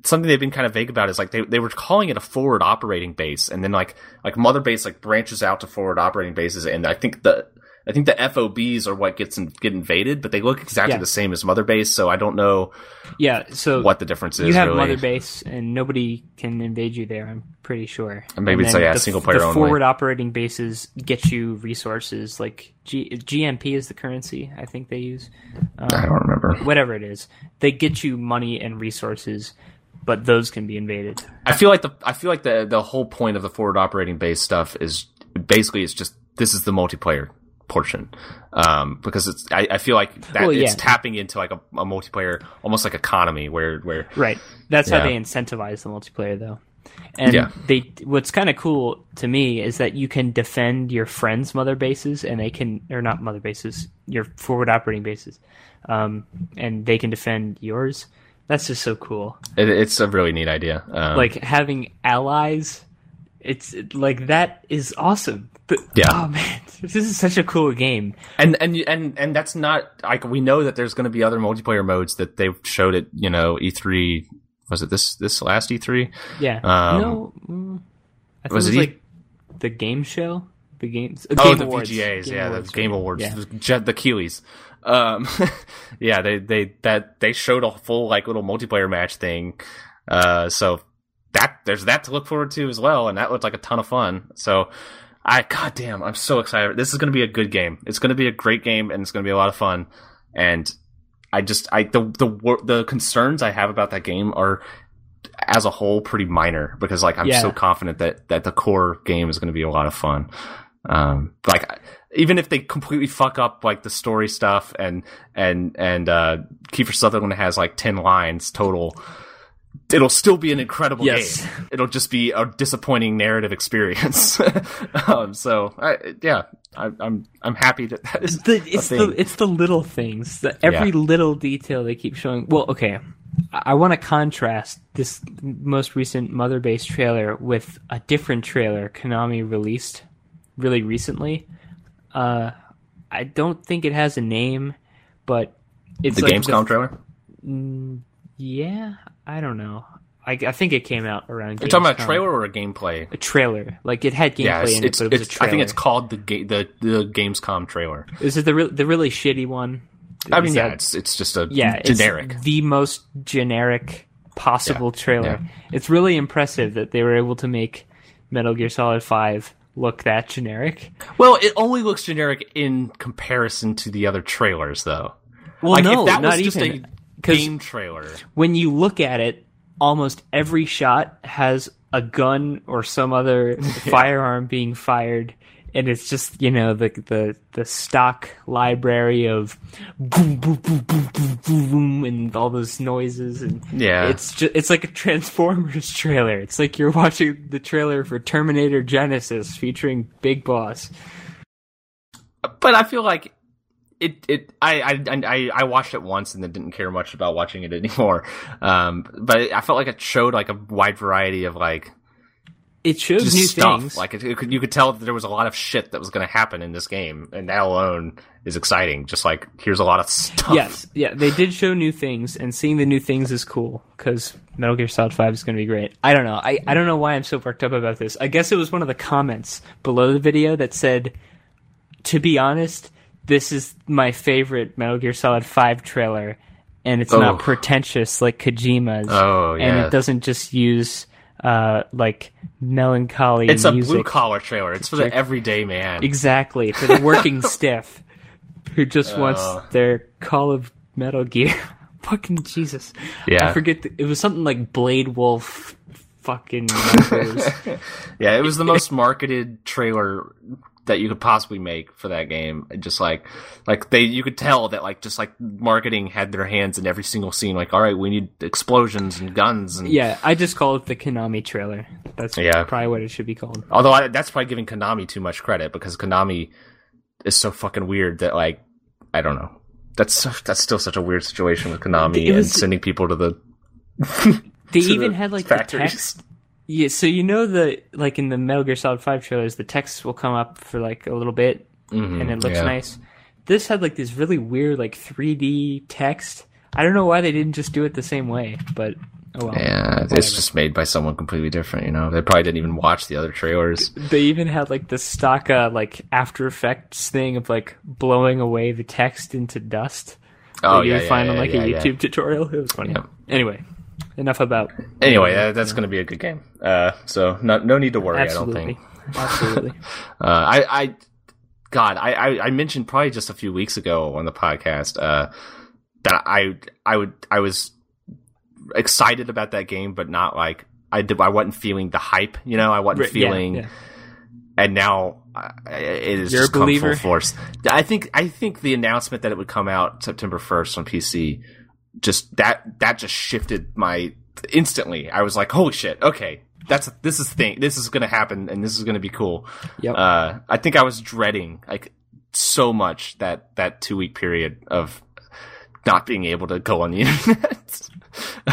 something they've been kind of vague about is like they they were calling it a forward operating base, and then like like mother base like branches out to forward operating bases, and I think the I think the FOBs are what gets in, get invaded, but they look exactly yeah. the same as Mother Base, so I don't know. Yeah, so what the difference is. You have really. Mother Base, and nobody can invade you there. I'm pretty sure. And maybe and it's like yeah, single player the only. forward operating bases get you resources like G- GMP is the currency I think they use. Um, I don't remember. Whatever it is, they get you money and resources but those can be invaded. I feel like the I feel like the the whole point of the forward operating base stuff is basically it's just this is the multiplayer portion um, because it's I, I feel like that Well, it's tapping into like a, a multiplayer almost like economy where where Right. That's how Yeah. they incentivize the multiplayer, though. And Yeah. they, what's kind of cool to me is that you can defend your friends' mother bases, and they can, or not mother bases, your forward operating bases, um, and they can defend yours. That's just so cool. it, it's a really neat idea um, Like having allies, it's like that is awesome. But, Yeah. Oh man, this is such a cool game. and and and and that's not like we know that there's going to be other multiplayer modes that they showed at you know E3 was it this this last E E3 Yeah. Um, no, mm, I think was it was it E- the game show, the games. uh, Oh, Game the Awards. VGAs, Game yeah, Awards, the Game right. Awards, Yeah. the Keighleys. Um, yeah, they they that they showed a full like little multiplayer match thing. Uh, so that there's that to look forward to as well, and that looked like a ton of fun. So. I goddamn, I'm so excited. This is going to be a good game. It's going to be a great game, and it's going to be a lot of fun. And I just, I the the the concerns I have about that game are, as a whole, pretty minor because like I'm Yeah. so confident that that the core game is going to be a lot of fun. Um, like even if they completely fuck up like the story stuff and and and uh, Kiefer Sutherland has like ten lines total. It'll still be an incredible Yes. game. It'll just be a disappointing narrative experience. um, so, I, yeah, I, I'm I'm happy that that is the, a it's the it's the little things the every Yeah. little detail they keep showing well okay i, I want to contrast this most recent mother base trailer with a different trailer konami released really recently uh i don't think it has a name but it's the like Gamescom trailer. yeah i don't know I, I think it came out around You're talking about a trailer or a gameplay? a trailer like it had gameplay Yeah, it's, in it it's, but it was a trailer I think it's called the ga- the the Gamescom trailer. is it the re- the really shitty one I Is mean, yeah, that- it's it's just a yeah, generic. It's the most generic possible Yeah, trailer. yeah. It's really impressive that they were able to make Metal Gear Solid Five look that generic. Well, it only looks generic in comparison to the other trailers, though. Well, like no, if that not was just even. Game trailer. when you look at it, almost every shot has a gun or some other firearm being fired. And it's just you know the the the stock library of boom boom boom boom boom boom, boom and all those noises and Yeah. it's just it's like a Transformers trailer. It's like you're watching the trailer for Terminator Genisys featuring Big Boss. but I feel like it. It. I. I. I. I watched it once and then didn't care much about watching it anymore. Um. But I felt like it showed like a wide variety of like It shows new stuff. things. Like it, it could, you could tell that there was a lot of shit that was going to happen in this game, and that alone is exciting. Just like here's a lot of stuff. Yes, yeah, they did show new things, and seeing the new things is cool because Metal Gear Solid Five is going to be great. I don't know. I, I don't know why I'm so worked up about this. I guess it was one of the comments below the video that said, "To be honest, this is my favorite Metal Gear Solid Five trailer, and it's Oh. not pretentious like Kojima's, Oh, yeah. and it doesn't just use uh like melancholy It's a blue collar trailer. It's for the everyday man. Exactly for the working stiff who just wants Oh. their Call of Metal Gear. fucking Jesus! Yeah. I forget. The, it was something like Blade Wolf. Fucking. Yeah, it was the most marketed trailer that you could possibly make for that game. Just like, like they, you could tell that like, just like marketing had their hands in every single scene. Like, all right, we need explosions and guns and yeah, I just call it the Konami trailer. That's Yeah. probably what it should be called. Although I, that's probably giving Konami too much credit because Konami is so fucking weird that like, I don't know. That's that's still such a weird situation with Konami It and sending people to the. They even the had like the factories. text. Yeah, so you know the like in the Metal Gear Solid Five trailers, the text will come up for like a little bit, Mhm, and it looks yeah. nice. This had like this really weird like 3D text. I don't know why they didn't just do it the same way, but oh well. Yeah, Whatever. it's just made by someone completely different. You know, they probably didn't even watch the other trailers. They even had like the stock uh, like After Effects thing of like blowing away the text into dust. Oh that you yeah, would yeah, find yeah, on like a. YouTube tutorial. It was funny. Anyway, enough about. Anyway, that, that's going to be a good game. Uh, so no, no need to worry. Absolutely, I don't think. absolutely. Uh, I, I, God, I, I, I mentioned probably just a few weeks ago on the podcast uh, that I, I would, I was excited about that game, but not like I did. I wasn't feeling the hype. You know, I wasn't yeah, feeling. yeah. And now uh, it is You're a just come full force. I think. I think the announcement that it would come out September first on PC, just that that just shifted my instantly. I was like, holy shit! Okay, that's this is thing. This is going to happen, and this is going to be cool. Yep. Uh, I think I was dreading like so much that that two week period of not being able to go on the internet.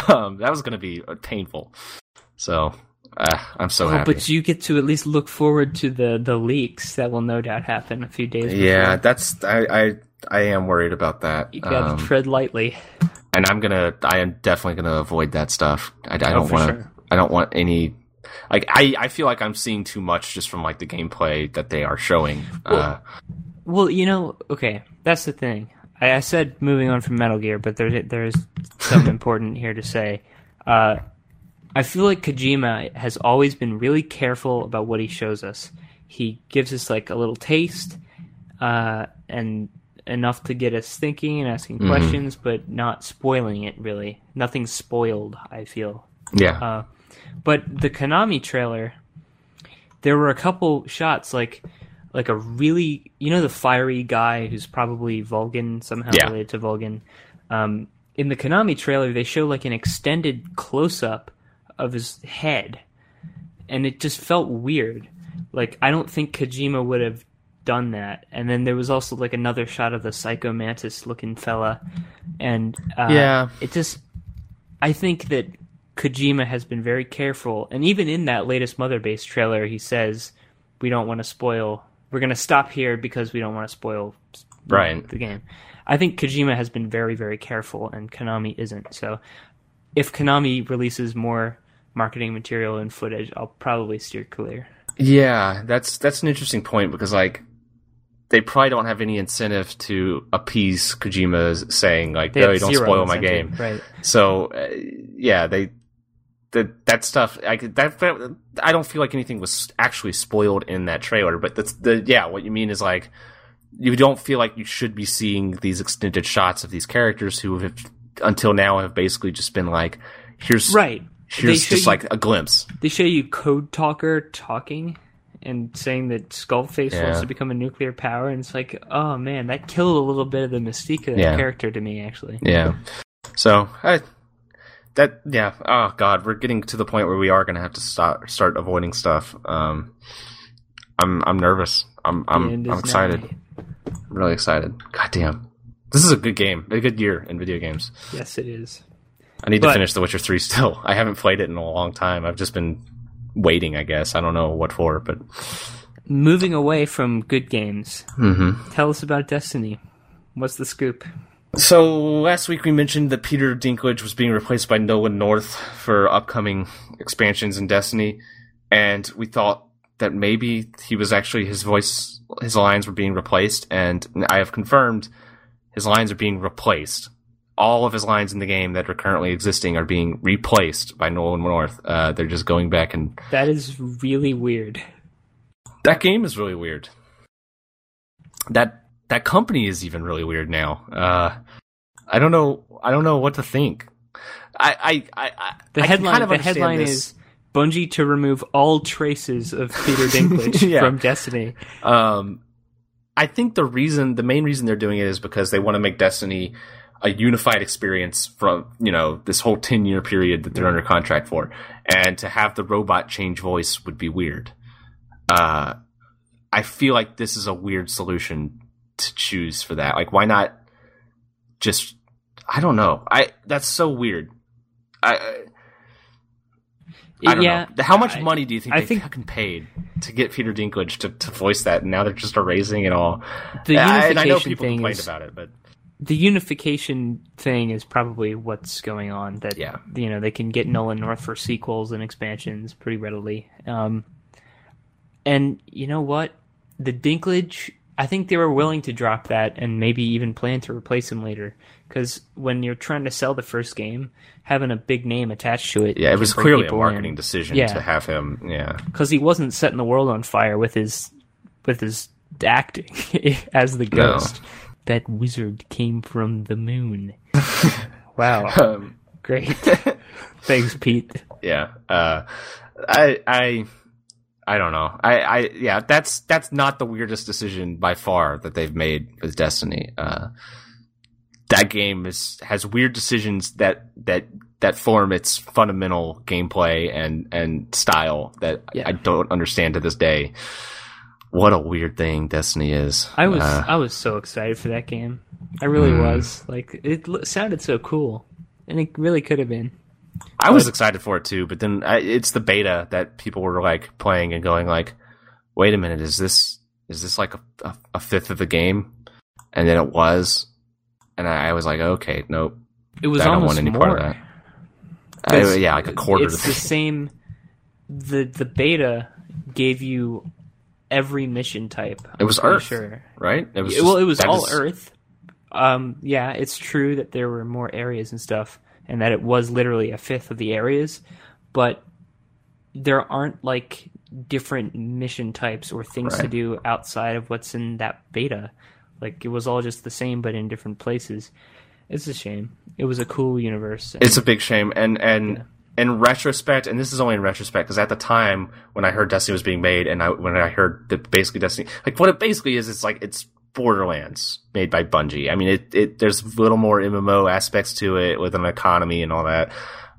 um, that was going to be painful. So uh, I'm so Oh, happy. but you get to at least look forward to the the leaks that will no doubt happen a few days. Before. yeah, that's I, I I am worried about that. you gotta Um, tread lightly. and I'm gonna I am definitely gonna avoid that stuff. I, I Oh, don't for want to. sure. I don't want any. Like I, I feel like I'm seeing too much just from like the gameplay that they are showing. uh, Well, you know, okay, that's the thing. I, I said moving on from Metal Gear, but there there's something important here to say. Uh, I feel like Kojima has always been really careful about what he shows us. He gives us like a little taste, uh, and enough to get us thinking and asking questions, but not spoiling it. Really, nothing's spoiled. I feel. yeah, Uh, but the Konami trailer, there were a couple shots like like a really you know the fiery guy who's probably Volgin somehow Yeah. related to Volgin. Um, in the Konami trailer, they show like an extended close up of his head, and it just felt weird. Like I don't think Kojima would have done that. And then there was also like another shot of the Psycho Mantis looking fella, and uh, Yeah. it just I think that Kojima has been very careful, and even in that latest Mother Base trailer, he says we don't want to spoil. We're going to stop here because we don't want to spoil Right. the game. I think Kojima has been very, very careful, and Konami isn't. So, if Konami releases more marketing material and footage, I'll probably steer clear. Yeah, that's that's an interesting point because like they probably don't have any incentive to appease Kojima's saying like, They "No, you don't spoil my incentive, game." right? So uh, yeah, they that that stuff. I that, that I don't feel like anything was actually spoiled in that trailer. But that's the yeah. What you mean is like you don't feel like you should be seeing these extended shots of these characters who have until now have basically just been like, here's Right. Here's just you- like a glimpse. They show you Code Talker talking and saying that Skullface Yeah. wants to become a nuclear power, and it's like, oh man, that killed a little bit of the mystique of that Yeah. character to me, actually. Yeah. So I that yeah. Oh God, we're getting to the point where we are going to have to start start avoiding stuff. Um, I'm I'm nervous. I'm I'm I'm excited. I'm really excited. God damn. This is a good game. A good year in video games. Yes, it is. I need But- to finish The Witcher 3 still. I haven't played it in a long time. I've just been waiting, I guess. I don't know what for, but Moving away from good games, Mhm. tell us about Destiny. What's the scoop? So last week we mentioned that Peter Dinklage was being replaced by Nolan North for upcoming expansions in Destiny, and we thought that maybe he was actually his voice, his lines were being replaced, and I have confirmed his lines are being replaced. All of his lines in the game that are currently existing are being replaced by Nolan North. Uh, they're just going back and That is really weird. that game is really weird. That that company is even really weird now. Uh, I don't know. I don't know what to think. I I I, The I headline kind of the headline this. is Bungie to remove all traces of Peter Dinklage Yeah. from Destiny. Um, I think the reason, the main reason they're doing it is because they want to make Destiny a unified experience from you know this whole ten year period that they're under contract for, and to have the robot change voice would be weird. Uh, I feel like this is a weird solution to choose for that. Like, why not just? I don't know. I that's so weird. I. I I don't yeah, know. How much I- money do you think I they think- fucking paid to get Peter Dinklage to, to voice that, and now they're just erasing it all? The Yeah, and I know people complained is about it, but the unification thing is probably what's going on. That Yeah. you know they can get Nolan North for sequels and expansions pretty readily. Um, and you know what, the Dinklage, I think they were willing to drop that and maybe even plan to replace him later. Because when you're trying to sell the first game, having a big name attached to it, yeah, it was clearly a marketing in. decision Yeah. to have him. Yeah, because he wasn't setting the world on fire with his with his acting as the No. Ghost. That wizard came from the moon. wow, um, great. Thanks, Pete. Yeah. Uh, I I I don't know. I I yeah. That's that's not the weirdest decision by far that they've made with Destiny. Uh, that game is has weird decisions that that that form its fundamental gameplay and and style that Yeah. I don't understand to this day. What a weird thing Destiny is. I was Uh, I was so excited for that game. I really Mm. was. Like it l- sounded so cool, and it really could have been. I was excited for it too, but then I, it's the beta that people were like playing and going like, "Wait a minute, is this is this like a, a, a fifth of the game?" And then it was, and I, I was like, "Okay, nope, It was I don't almost want any more. part of that." I, yeah, like a quarter. It's of the the same. The the beta gave you every mission type. I'm It was Earth. Sure. right? It was Yeah, well, it was all is- Earth. Um, yeah, it's true that there were more areas and stuff, and that it was literally a fifth of the areas, but there aren't like different mission types or things to do outside of what's in that beta. Like it was all just the same, but in different places. It's a shame. It was a cool universe. It's a big shame, and and in retrospect, and this is only in retrospect, because at the time when I heard Destiny was being made, and I when I heard that basically Destiny, like what it basically is, it's like it's Borderlands made by Bungie. I mean, it, it there's a little more MMO aspects to it with an economy and all that,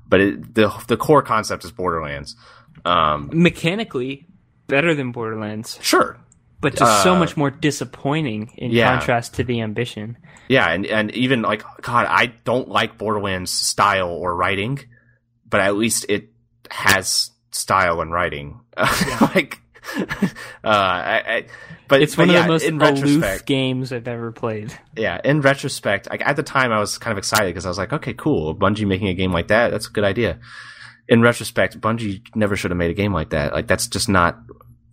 but it, the the core concept is Borderlands. Um, mechanically better than Borderlands, sure, but just so Uh, much more disappointing in yeah. contrast to the ambition. Yeah, and and even like God, I don't like Borderlands style or writing, but at least it has style and writing. like, uh, I, I, but It's but one yeah, of the most in aloof games I've ever played. Yeah, in retrospect, like at the time, I was kind of excited because I was like, okay, cool, Bungie making a game like that, that's a good idea. In retrospect, Bungie never should have made a game like that. Like that's just not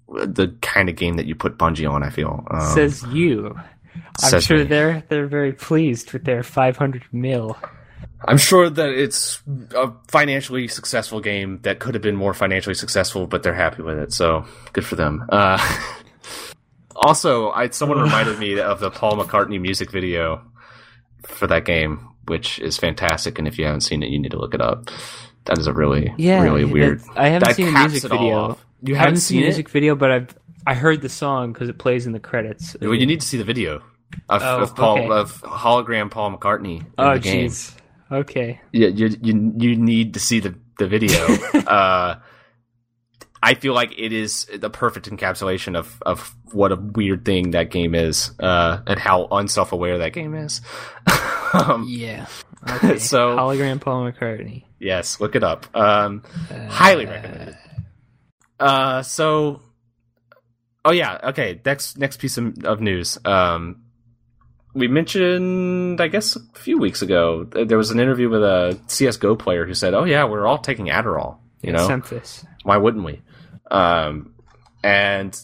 the kind of game that you put Bungie on. I feel um, Says you. I'm says sure me. they're they're very pleased with their 500 mil. I'm sure that it's a financially successful game that could have been more financially successful, but they're happy with it. So good for them. Uh, also, I, someone reminded me of the Paul McCartney music video for that game, which is fantastic. And if you haven't seen it, you need to look it up. That is a really, really weird. I haven't that seen caps music video. You haven't haven't seen seen a music video, but I've I heard the song because it plays in the credits. Well, you need to see the video of, Oh, of Paul okay. of hologram Paul McCartney in oh the game. jeez. Okay. Yeah, you you you need to see the the video. uh, I feel like it is the perfect encapsulation of of what a weird thing that game is, uh, and how unself aware that game is. um, Yeah. Okay. So- hologram Paul McCartney. yes, look it up. Um, highly recommended. Uh, so, oh yeah, okay. Next next piece of, of news. Um, we mentioned, I guess, a few weeks ago, there was an interview with a CS:GO player who said, "Oh yeah, we're all taking Adderall." You know, Semphis. why wouldn't we? Um, and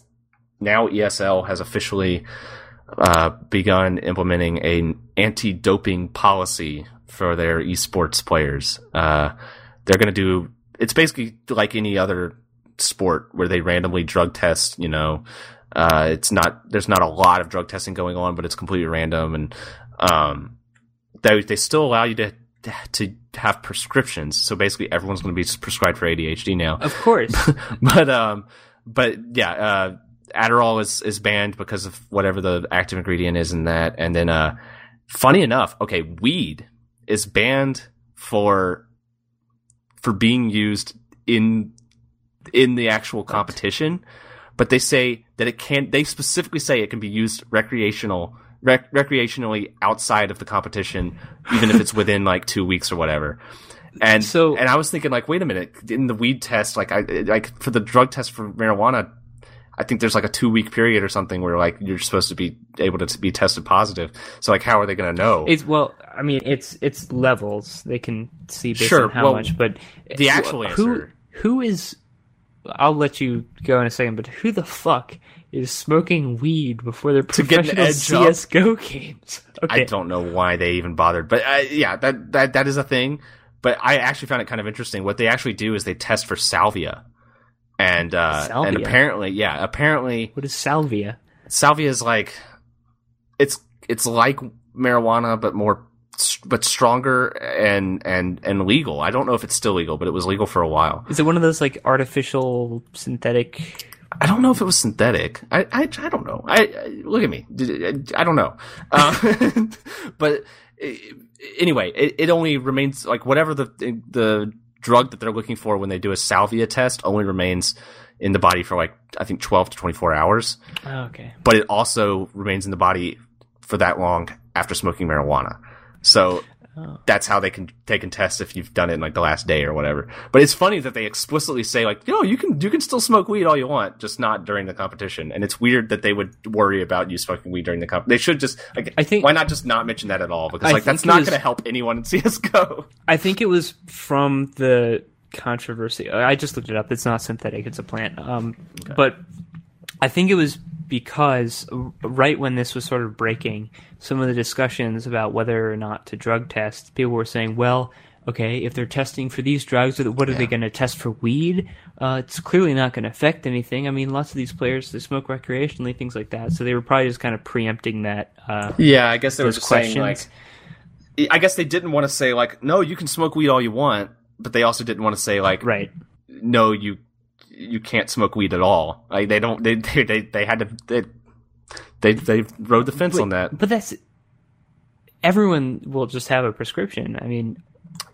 now ESL has officially uh, begun implementing an anti-doping policy for their esports players. Uh, they're going to do. It's basically like any other sport where they randomly drug test. You know, uh, it's not. There's not a lot of drug testing going on, but it's completely random, and um, they they still allow you to to have prescriptions. So basically, everyone's going to be prescribed for ADHD now Of course. but um, but yeah, uh, Adderall is is banned because of whatever the active ingredient is in that, and then uh, funny enough, okay, weed is banned for for being used in in the actual competition, but they say that it can. They specifically say it can be used recreational. Rec- recreationally outside of the competition, even if it's within like two weeks or whatever. And So- and I was thinking like, wait a minute, in the weed test, like I like for the drug test for marijuana, I think there's like a two week period or something where like you're supposed to be able to be tested positive. So like, how are they going to know? It's well, I mean, it's it's levels. They can see based Sure, on how well, much, but the actual who answer- who is? I'll let you go in a second, but who the fuck is smoking weed before their To get an professional edge up? CS:GO games? Okay, I don't know why they even bothered, but uh, yeah, that that that is a thing. But I actually found it kind of interesting. What they actually do is they test for salvia, and uh, and apparently, yeah, apparently What is salvia? salvia is like it's it's like marijuana but more but stronger and and and legal. I don't know if it's still legal, but it was legal for a while. Is it one of those like artificial synthetic? I don't know if it was synthetic. I I, I don't know. I, I look at me. I don't know. Uh, but anyway, it, it only remains like whatever the the drug that they're looking for when they do a salvia test only remains in the body for like I think 12 to 24 hours. Oh, okay. But it also remains in the body for that long after smoking marijuana. So oh. that's how they can they can test if you've done it in like the last day or whatever. But it's funny that they explicitly say like, you know, you can you can still smoke weed all you want, just not during the competition. And it's weird that they would worry about you smoking weed during the comp. They should just like, I think why not just not mention that at all because like that's not going to help anyone in CS:GO. I think it was from the controversy. I just looked it up. It's not synthetic. It's a plant. Um, okay. but I think it was because right when this was sort of breaking, some of the discussions about whether or not to drug test, people were saying, well, okay, if they're testing for these drugs, what are yeah. they going to test for weed? Uh, it's clearly not going to affect anything. I mean, lots of these players they smoke recreationally, things like that. So they were probably just kind of preempting that. Uh, yeah, I guess they were just questions. saying like. I guess they didn't want to say like, no, you can smoke weed all you want, but they also didn't want to say like, right, no, you you can't smoke weed at all. Like they don't they they they, they had to they, they they rode the fence Wait, on that. But that's everyone will just have a prescription. I mean,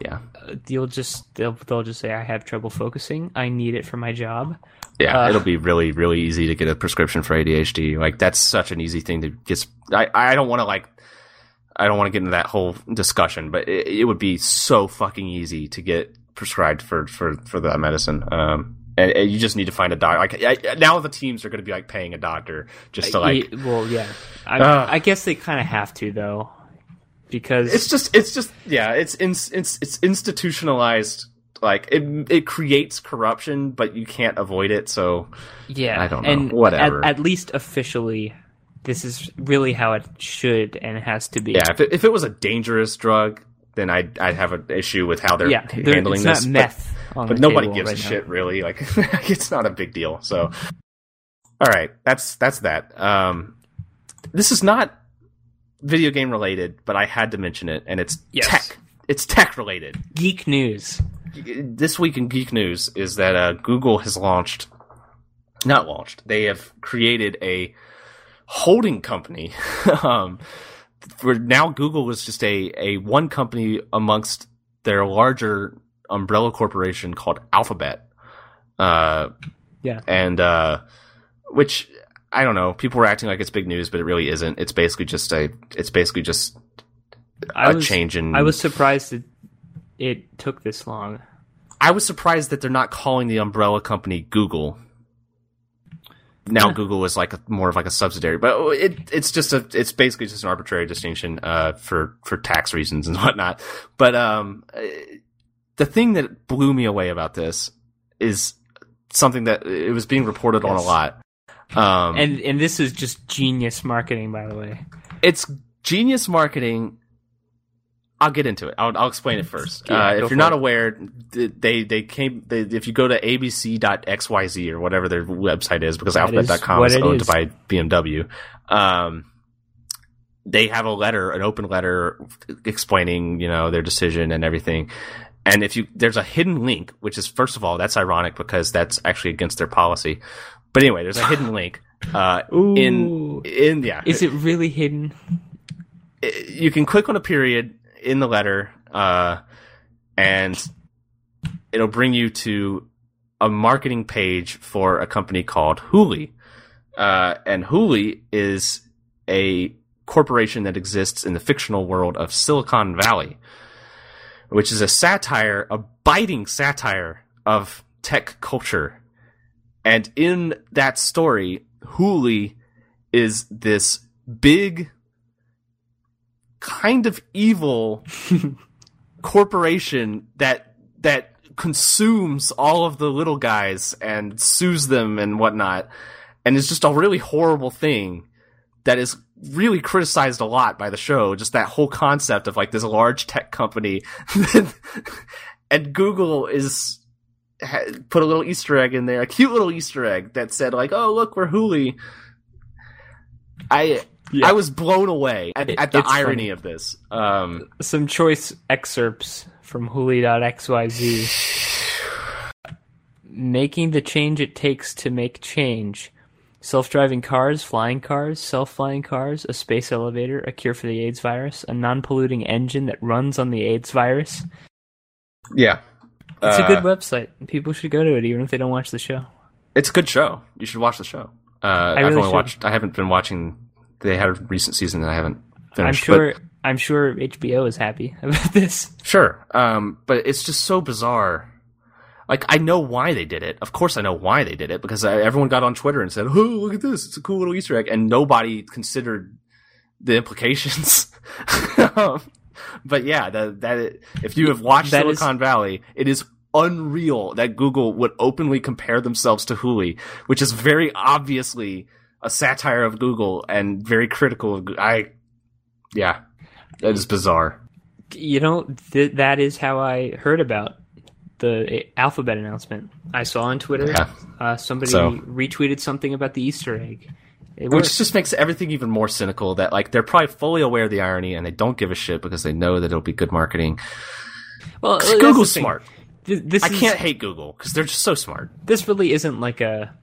yeah, uh, you'll just they'll they'll just say I have trouble focusing. I need it for my job. Yeah, uh, it'll be really really easy to get a prescription for ADHD. Like that's such an easy thing to get. I I don't want to like. I don't want to get into that whole discussion, but it, it would be so fucking easy to get prescribed for for for that medicine. Um, and, and, you just need to find a doctor. Like I, now, the teams are going to be like paying a doctor just to like. Well, yeah, I, uh, I guess they kind of have to though, because it's just it's just yeah, it's it's it's, it's institutionalized. Like it it creates corruption, but you can't avoid it. So yeah, I don't know. And Whatever. At, at least officially, this is really how it should and has to be. Yeah, if it, if it was a dangerous drug, then I'd I'd have an issue with how they're yeah, handling it's this. Not meth but nobody gives right a now. shit really. Like it's not a big deal. So, all right, that's that's that. Um, this is not video game related, but I had to mention it, and it's yes. tech. It's tech related. Geek news. This week in geek news is that uh, Google has launched, not launched. They have created a holding company. um, where now Google is just a a one company amongst their larger umbrella corporation called Alphabet. Uh, yeah, and uh, which I don't know. People were acting like it's big news, but it really isn't. It's basically just a. It's basically just a I was, change in. I was surprised that it took this long. I was surprised that they're not calling the umbrella company Google. Now. Google is like a, more of like a subsidiary, but it it's just a it's basically just an arbitrary distinction uh, for for tax reasons and whatnot. But um, the thing that blew me away about this is something that it was being reported yes. on a lot. Um, and and this is just genius marketing, by the way. It's genius marketing. I'll get into it. I'll, I'll explain it first. Yeah, uh, if you're not it. aware, they they came. They, if you go to abc.xyz or whatever their website is, because alphabet.com is, is owned is. by BMW. Um, they have a letter, an open letter explaining, you know, their decision and everything. And if you, there's a hidden link, which is, first of all, that's ironic because that's actually against their policy. But anyway, there's a hidden link, uh, in, in, yeah. Is it really hidden? You can click on a period in the letter, uh, and it'll bring you to a marketing page for a company called Hooli. Uh, and Hooli is a corporation that exists in the fictional world of Silicon Valley which is a satire, a biting satire of tech culture. And in that story, Hooli is this big, kind of evil corporation that that consumes all of the little guys and sues them and whatnot, and it's just a really horrible thing that is really criticized a lot by the show. Just that whole concept of like this large tech company, and Google is put a little Easter egg in there, a cute little Easter egg that said like, "Oh, look, we're Hooli." I Yeah. I was blown away at, at the It's irony funny. of this. Um, Some choice excerpts from Hooli.xyz. Making the change it takes to make change. Self driving cars, flying cars, self flying cars, a space elevator, a cure for the AIDS virus, a non polluting engine that runs on the AIDS virus. yeah, It's a Uh, good website. People should go to it even if they don't watch the show. It's a good show. You should watch the show. Uh, I've really only should. watched. I haven't been watching. They had a recent season that I haven't finished. I'm sure I'm sure HBO is happy about this. Sure. Um, but it's just so bizarre. Like I know why they did it. Of course, I know why they did it because I, everyone got on Twitter and said, "Oh, look at this! It's a cool little Easter egg," and nobody considered the implications. Um, but yeah, that that if you have watched That is- Silicon Valley, it is unreal that Google would openly compare themselves to Hooli, which is very obviously a satire of Google and very critical of. I, yeah, that is bizarre. You know, th- that is how I heard about the Alphabet announcement. I saw on Twitter Yeah. uh, somebody So- retweeted something about the Easter egg. It Which works. just makes everything even more cynical. That like they're probably fully aware of the irony and they don't give a shit because they know that it'll be good marketing. well, Google's smart. Th- This I is- can't hate Google because they're just so smart. This really isn't like a.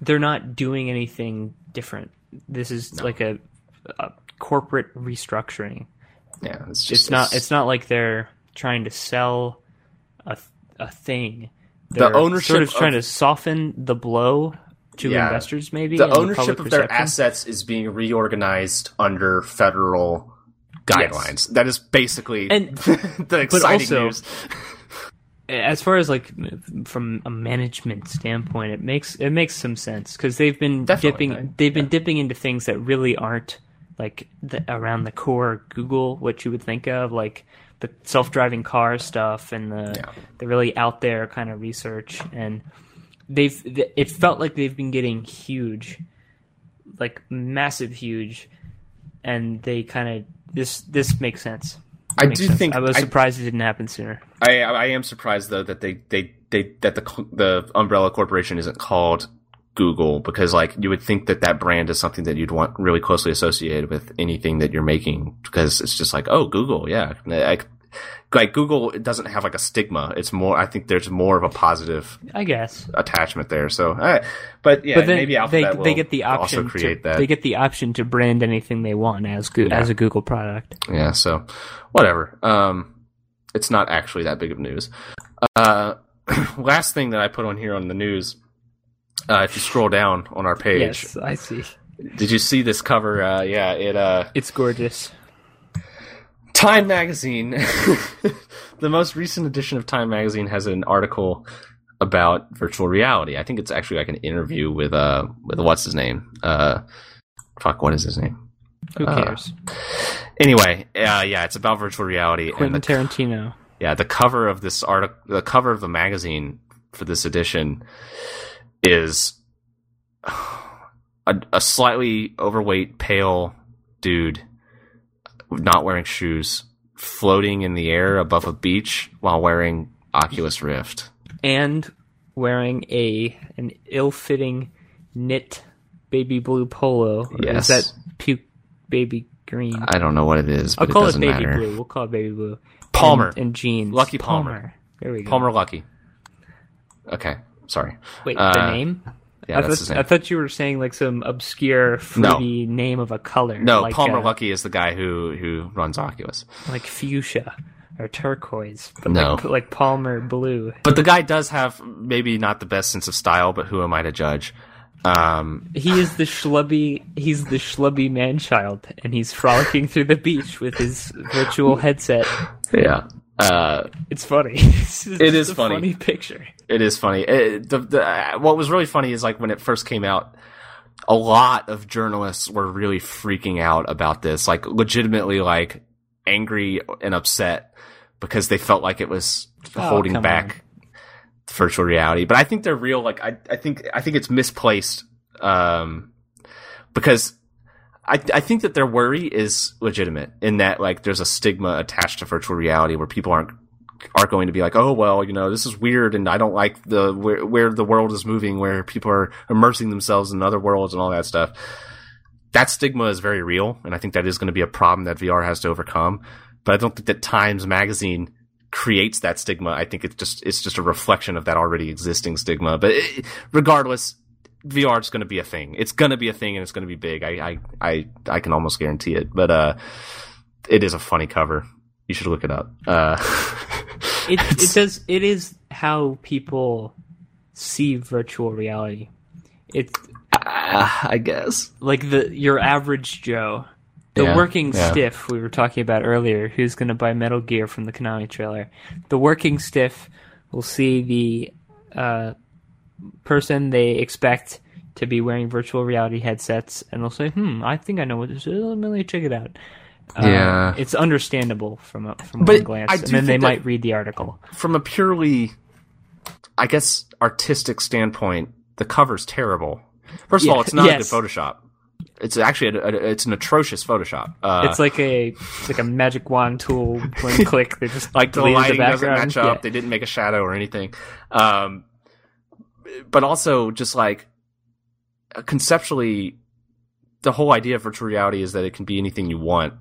They're not doing anything different. This is like a, a corporate restructuring. Yeah, it's just It's not. It's not like they're trying to sell a a thing. The They're ownership sort of of- trying to soften the blow to Yeah. investors, maybe the ownership public of their perception. assets is being reorganized under federal guidelines. That is basically And- the exciting also- news. as far as like from a management standpoint, it makes it makes some sense because they've been Definitely, dipping they've been dipping into things that really aren't like the, around the core Google what you would think of like the self driving car stuff and the Yeah. the really out there kind of research and they've it felt like they've been getting huge like massive huge and they kind of this this makes sense. I do sense. think I was I- surprised it didn't happen sooner. I I am surprised though that they they they that the the umbrella corporation isn't called Google because like you would think that that brand is something that you'd want really closely associated with anything that you're making because it's just like oh Google yeah like like Google it doesn't have like a stigma it's more I think there's more of a positive I guess. attachment there so but yeah but then maybe they Alphabet will they get the also option create to, that they get the option to brand anything they want as Go- Yeah. as a Google product. Yeah, so whatever. Um, it's not actually that big of news. Uh, last thing that I put on here on the news, uh, if you scroll down on our page, Yes, I see. did you see this cover? Uh, yeah, it uh, It's gorgeous. Time Magazine, the most recent edition of Time Magazine has an article about virtual reality. I think it's actually like an interview with uh with what's his name? Uh, fuck, what is his name? Who Uh, cares? Anyway, uh, yeah, it's about virtual reality. Quentin and the Tarantino. Yeah, the cover of this article, the cover of the magazine for this edition is a, a slightly overweight, pale dude not wearing shoes, floating in the air above a beach while wearing Oculus Rift. And wearing a an ill-fitting knit baby blue polo. Yes. Is that puke baby green? I don't know what it is, I'll but it call it doesn't baby matter. blue. We'll call it baby blue. Palmer. and, and jeans. Luckey Palmer. There we go. Palmer Luckey. Okay, sorry. Wait, Uh, the name? Yeah, I, thought, name. I thought you were saying like some obscure, fruity name of a color. no, like, Palmer uh, Luckey is the guy who who runs Oculus. like fuchsia or turquoise, but No. like, like Palmer blue. But the guy does have maybe not the best sense of style, but who am I to judge? Um, He is the schlubby. He's the schlubby man child, and he's frolicking through the beach with his virtual headset. yeah. Uh, It's funny. It's It is a funny. funny picture. it is funny. It, the, the, uh, what was really funny is like when it first came out, a lot of journalists were really freaking out about this, like legitimately like angry and upset because they felt like it was Oh, holding back virtual reality. But I think they're real. Like I, I think, I think it's misplaced. Um, because I, I think that their worry is legitimate in that like there's a stigma attached to virtual reality where people aren't aren't going to be like, oh well, you know, this is weird, and I don't like the where, where the world is moving, where people are immersing themselves in other worlds and all that stuff. that stigma is very real, and I think that is going to be a problem that VR has to overcome. But I don't think that Times Magazine creates that stigma. I think it's just it's just a reflection of that already existing stigma. But it, regardless, VR is going to be a thing. It's going to be a thing, and it's going to be big. I, I I I can almost guarantee it. But uh, it is a funny cover. You should look it up. Uh, it it does it is how people see virtual reality. It's uh, I guess like the your average Joe, the Yeah, working yeah. stiff we were talking about earlier, who's going to buy Metal Gear from the Konami trailer. The working stiff will see the uh, person they expect to be wearing virtual reality headsets, and they'll say, "Hmm, I think I know what this is. Let me check it out." Uh, Yeah. it's understandable from a, from But one glance, I and then they might read the article. from a purely, I guess, artistic standpoint, the cover's terrible. First of Yeah, all, it's not yes. a good Photoshop. It's actually a, a- it's an atrocious Photoshop. Uh, it's like a it's like a magic wand tool. One click, they just like the deleted lighting doesn't match up. Yeah. They didn't make a shadow or anything. Um, but also just like conceptually, the whole idea of virtual reality is that it can be anything you want.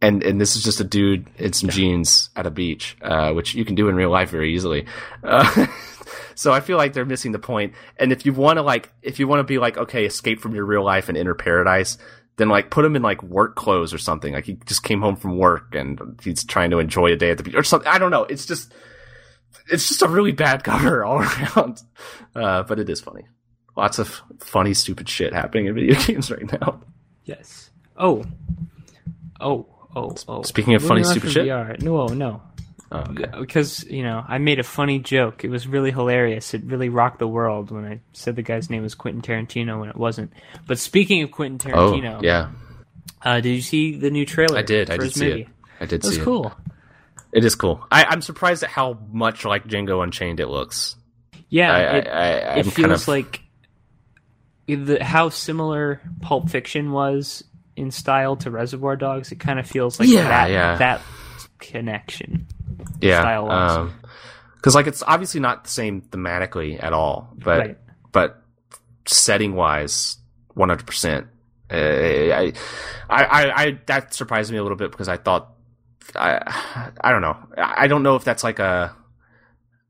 And and this is just a dude in some jeans at a beach, uh, which you can do in real life very easily. Uh, so I feel like they're missing the point. And if you want to like, if you want to be like, okay, escape from your real life and enter paradise, then like put him in like work clothes or something. Like he just came home from work and he's trying to enjoy a day at the beach or something. I don't know. It's just, it's just a really bad cover all around. Uh, but it is funny. Lots of funny, stupid shit happening in video games right now. Yes. Oh. Oh. Oh. Oh. Speaking of funny, stupid shit? VR. No, no. Oh, okay. Because you know, I made a funny joke. It was really hilarious. It really rocked the world when I said the guy's name was Quentin Tarantino when it wasn't. But speaking of Quentin Oh, Tarantino, yeah. uh, did you see the new trailer? I did. I did see movie? it. I did It was see cool. It is cool. I, I'm surprised at how much like Django Unchained it looks. Yeah, I, it, I, it feels kind of like the how similar Pulp Fiction was in style to Reservoir Dogs. It kind of feels like Yeah, that yeah. that connection. yeah, because um, like it's obviously not the same thematically at all, but Right. but setting wise, one hundred percent. I, I, I, I, that surprised me a little bit because I thought, I, I don't know. I don't know if that's like a.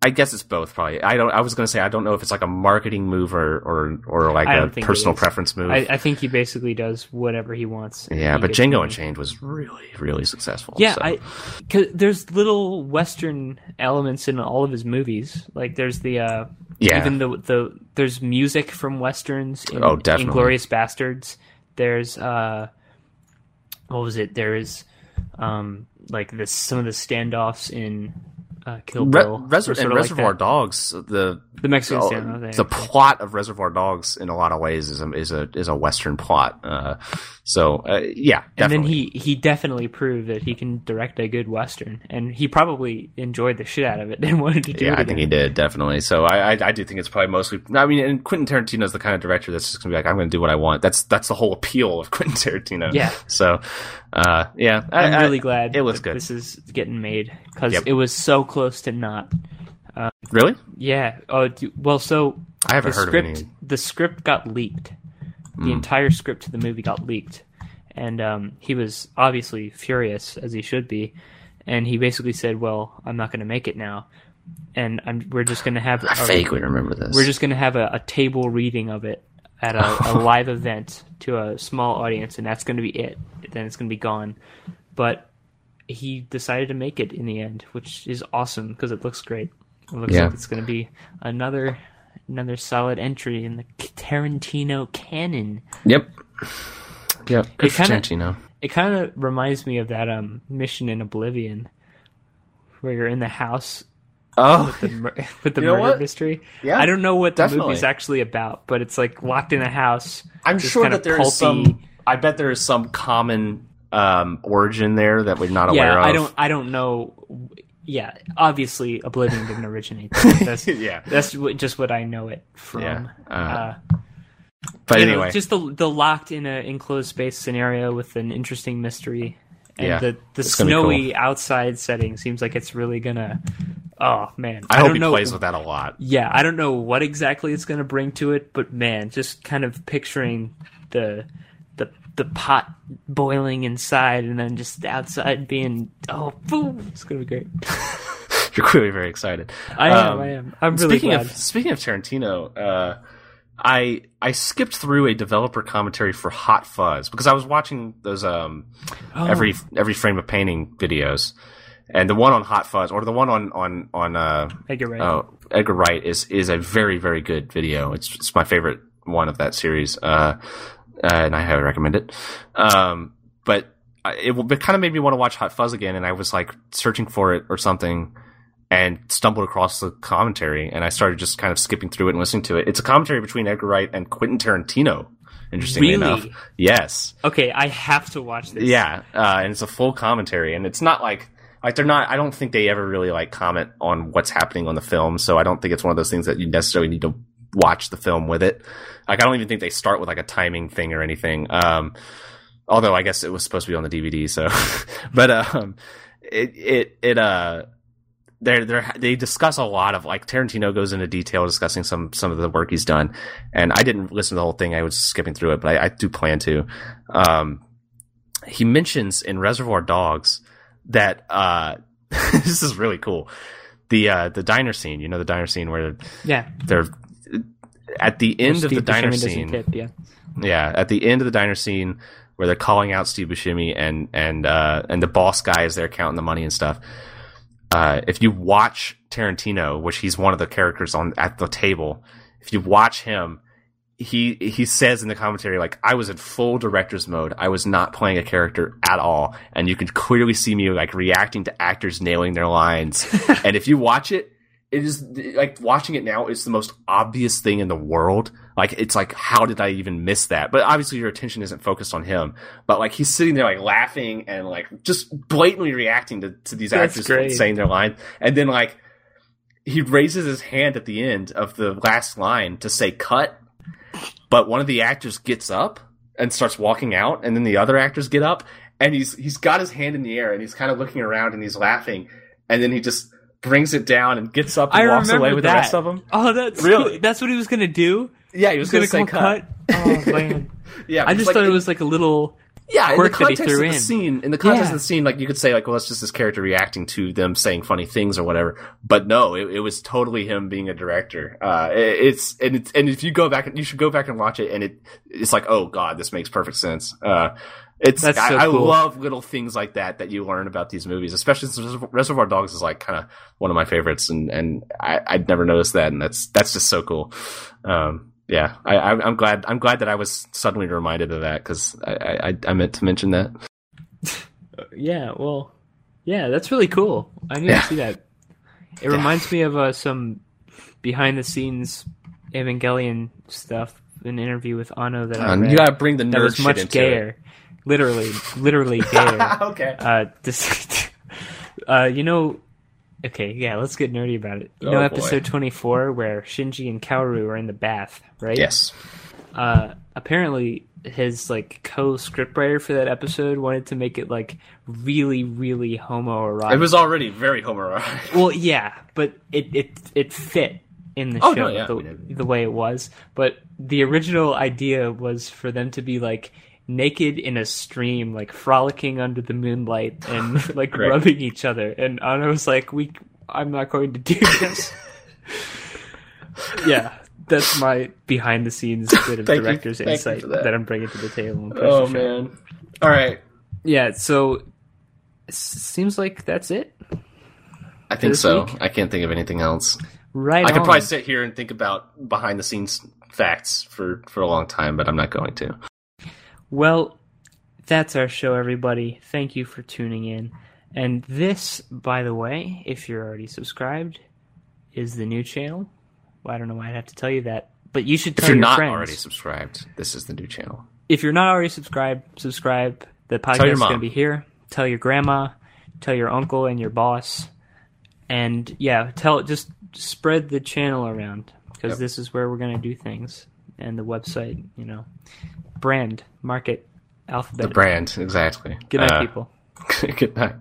I guess it's both probably. I don't. I was gonna say I don't know if it's like a marketing move or or or like a don't think it personal preference move. I, I think he basically does whatever he wants. yeah, but Django. Unchained was really really successful. Yeah, so. I cause there's little western elements in all of his movies. Like there's the uh Yeah. even the the there's music from westerns in Oh, definitely. Inglourious Basterds. There's uh what was it? There is um like this some of the standoffs in uh, Kill Re- Bill. Reser- and sorta like Reservoir. Dogs, the The Mexican oh, standoff. there, the plot of Reservoir Dogs in a lot of ways is a is a is a western plot. Uh, so uh, yeah, and then he he definitely proved that he can direct a good western, and he probably enjoyed the shit out of it and wanted to do yeah, it. I think he did definitely. So I, I I do think it's probably mostly. I mean, and Quentin Tarantino is the kind of director that's just gonna be like, I'm gonna do what I want. That's that's the whole appeal of Quentin Tarantino. Yeah. So, uh, yeah, I, I'm I- really glad it that good. This is getting made because Yep. it was so close to not. Really, Yeah. Oh, do- well, so I haven't the heard script of any. the script got leaked. The entire script to the movie got leaked, and um, he was obviously furious as he should be. And he basically said, "Well, I'm not going to make it now, and I'm, we're just going to have I a- vaguely remember this. we're just going to have a, a table reading of it at a, a live event to a small audience, and that's going to be it. Then it's going to be gone. But he decided to make it in the end, which is awesome because it looks great. It looks Yeah. like it's going to be another another solid entry in the Tarantino canon. Yep. Yep. Good It kinda- Tarantino. It kind of reminds me of that um mission in Oblivion, where you're in the house Oh, the mur- with the You know murder what? mystery. Yeah, I don't know what the definitely. movie's actually about, but it's like locked in a house. I'm sure that there is pulpy- some. I bet there is some common um, origin there that we're not aware Yeah, of. I don't. I don't know. Yeah, obviously, Oblivion didn't originate. That. That's yeah, that's what, just what I know it from. Yeah, uh, Uh, but you know, anyway, just the the locked in a enclosed space scenario with an interesting mystery, and Yeah, the the it's gonna snowy outside setting seems like it's really gonna. Oh man, I, hope don't he know. plays with that a lot. Yeah, I don't know what exactly it's going to bring to it, but man, just kind of picturing the the pot boiling inside and then just outside being oh boom it's gonna be great You're clearly very excited. i am Um, i am i'm really speaking glad of speaking of Tarantino, uh, I I skipped through a developer commentary for Hot Fuzz because I was watching those um Oh. every every frame of painting videos, and the one on Hot Fuzz or the one on on on uh Edgar Wright. oh, Edgar Wright is is a very very good video. It's it's my favorite one of that series, uh, and I highly recommend it. Um, but it, it kind of made me want to watch Hot Fuzz again, and I was like searching for it or something, and stumbled across the commentary, and I started just kind of skipping through it and listening to it. It's a commentary between Edgar Wright and Quentin Tarantino. Interestingly Really? enough, yes, okay i have to watch this yeah, uh, and it's a full commentary, and it's not like like they're not. I don't think they ever really like comment on what's happening on the film, so I don't think it's one of those things that you necessarily need to watch the film with it. Like I don't even think they start with like a timing thing or anything. Um, although I guess it was supposed to be on the DVD, so but um, it it it uh. They're, they're, they discuss a lot of like Tarantino goes into detail discussing some some of the work he's done, and I didn't listen to the whole thing. I was skipping through it, but I, I do plan to. Um, he mentions in Reservoir Dogs that uh, this is really cool. The uh, the diner scene, you know, the diner scene where yeah they're at the end of the diner Buscemi scene. tip, yeah Yeah, at the end of the diner scene where they're calling out Steve Buscemi and and uh, and the boss guy is there counting the money and stuff. Uh, if you watch Tarantino, which he's one of the characters on at the table, if you watch him, he he says in the commentary like I was in full director's mode. I was not playing a character at all, and you can clearly see me like reacting to actors nailing their lines. and if you watch it, it is like watching it now is the most obvious thing in the world. Like it's like how did I even miss that? But obviously your attention isn't focused on him. But like he's sitting there like laughing and like just blatantly reacting to, to these That's actors great. saying their line, and then like he raises his hand at the end of the last line to say cut, but one of the actors gets up and starts walking out, and then the other actors get up, and he's he's got his hand in the air and he's kind of looking around and he's laughing, and then he just brings it down and gets up and I walks away with that. the rest of them. oh that's Really? that's what he was gonna do Yeah, he was he was going gonna say cut. cut oh man Yeah, i just like, thought it in- was like a little yeah, in the quirk that he context of the in. scene, in the context Yeah. of the scene, like you could say, like, well, that's just this character reacting to them saying funny things or whatever. But no, it, it was totally him being a director. Uh, it, it's and it's and if you go back, and you should go back and watch it, and it it's like, oh god, this makes perfect sense. Uh, it's That's I, so I cool. love little things like that that you learn about these movies, especially since Reservoir- Reservoir Dogs is like kind of one of my favorites, and and I, I'd never noticed that, and that's that's just so cool. Um, yeah, I, I, I'm glad. I'm glad that I was suddenly reminded of that because I, I, I meant to mention that. yeah well yeah that's really cool i need Yeah. to see that it reminds me of uh, some behind the scenes evangelion stuff an interview with Anno that I Um, read you gotta bring the that nerd was shit much into gayer literally literally gayer okay. uh, this, uh, you know, okay, yeah, let's get nerdy about it. You Oh, know, boy. episode twenty-four where Shinji and Kaoru are in the bath, right? Yes. Uh, apparently, his like co-scriptwriter for that episode wanted to make it like really, really homoerotic. It was already very homoerotic. well, yeah, but it it it fit in the Oh, show no, yeah, the, the way it was. But the original idea was for them to be like naked in a stream, like frolicking under the moonlight and like Great. rubbing each other. And Anno was like, "We, I'm not going to do this." yeah. That's my behind the scenes bit of director's insight for that. I'm bringing to the table. Oh Show. man. All right. Yeah, so it seems like that's it. I think so. week? I can't think of anything else. Right I could on. probably sit here and think about behind the scenes facts for for a long time, but I'm not going to. Well, that's our show, everybody. Thank you for tuning in. And this, by the way, if you're already subscribed, is the new channel. Well, I don't know why I'd have to tell you that, but you should If you're your not friends. already subscribed, this is the new channel. if you're not already subscribed, subscribe. The podcast is going to be here. Tell your grandma, tell your uncle and your boss, and yeah, tell just spread the channel around because Yep. this is where we're going to do things. And the website, you know, brand, market, alphabet. The brand, exactly. Good night, Uh, people. good night.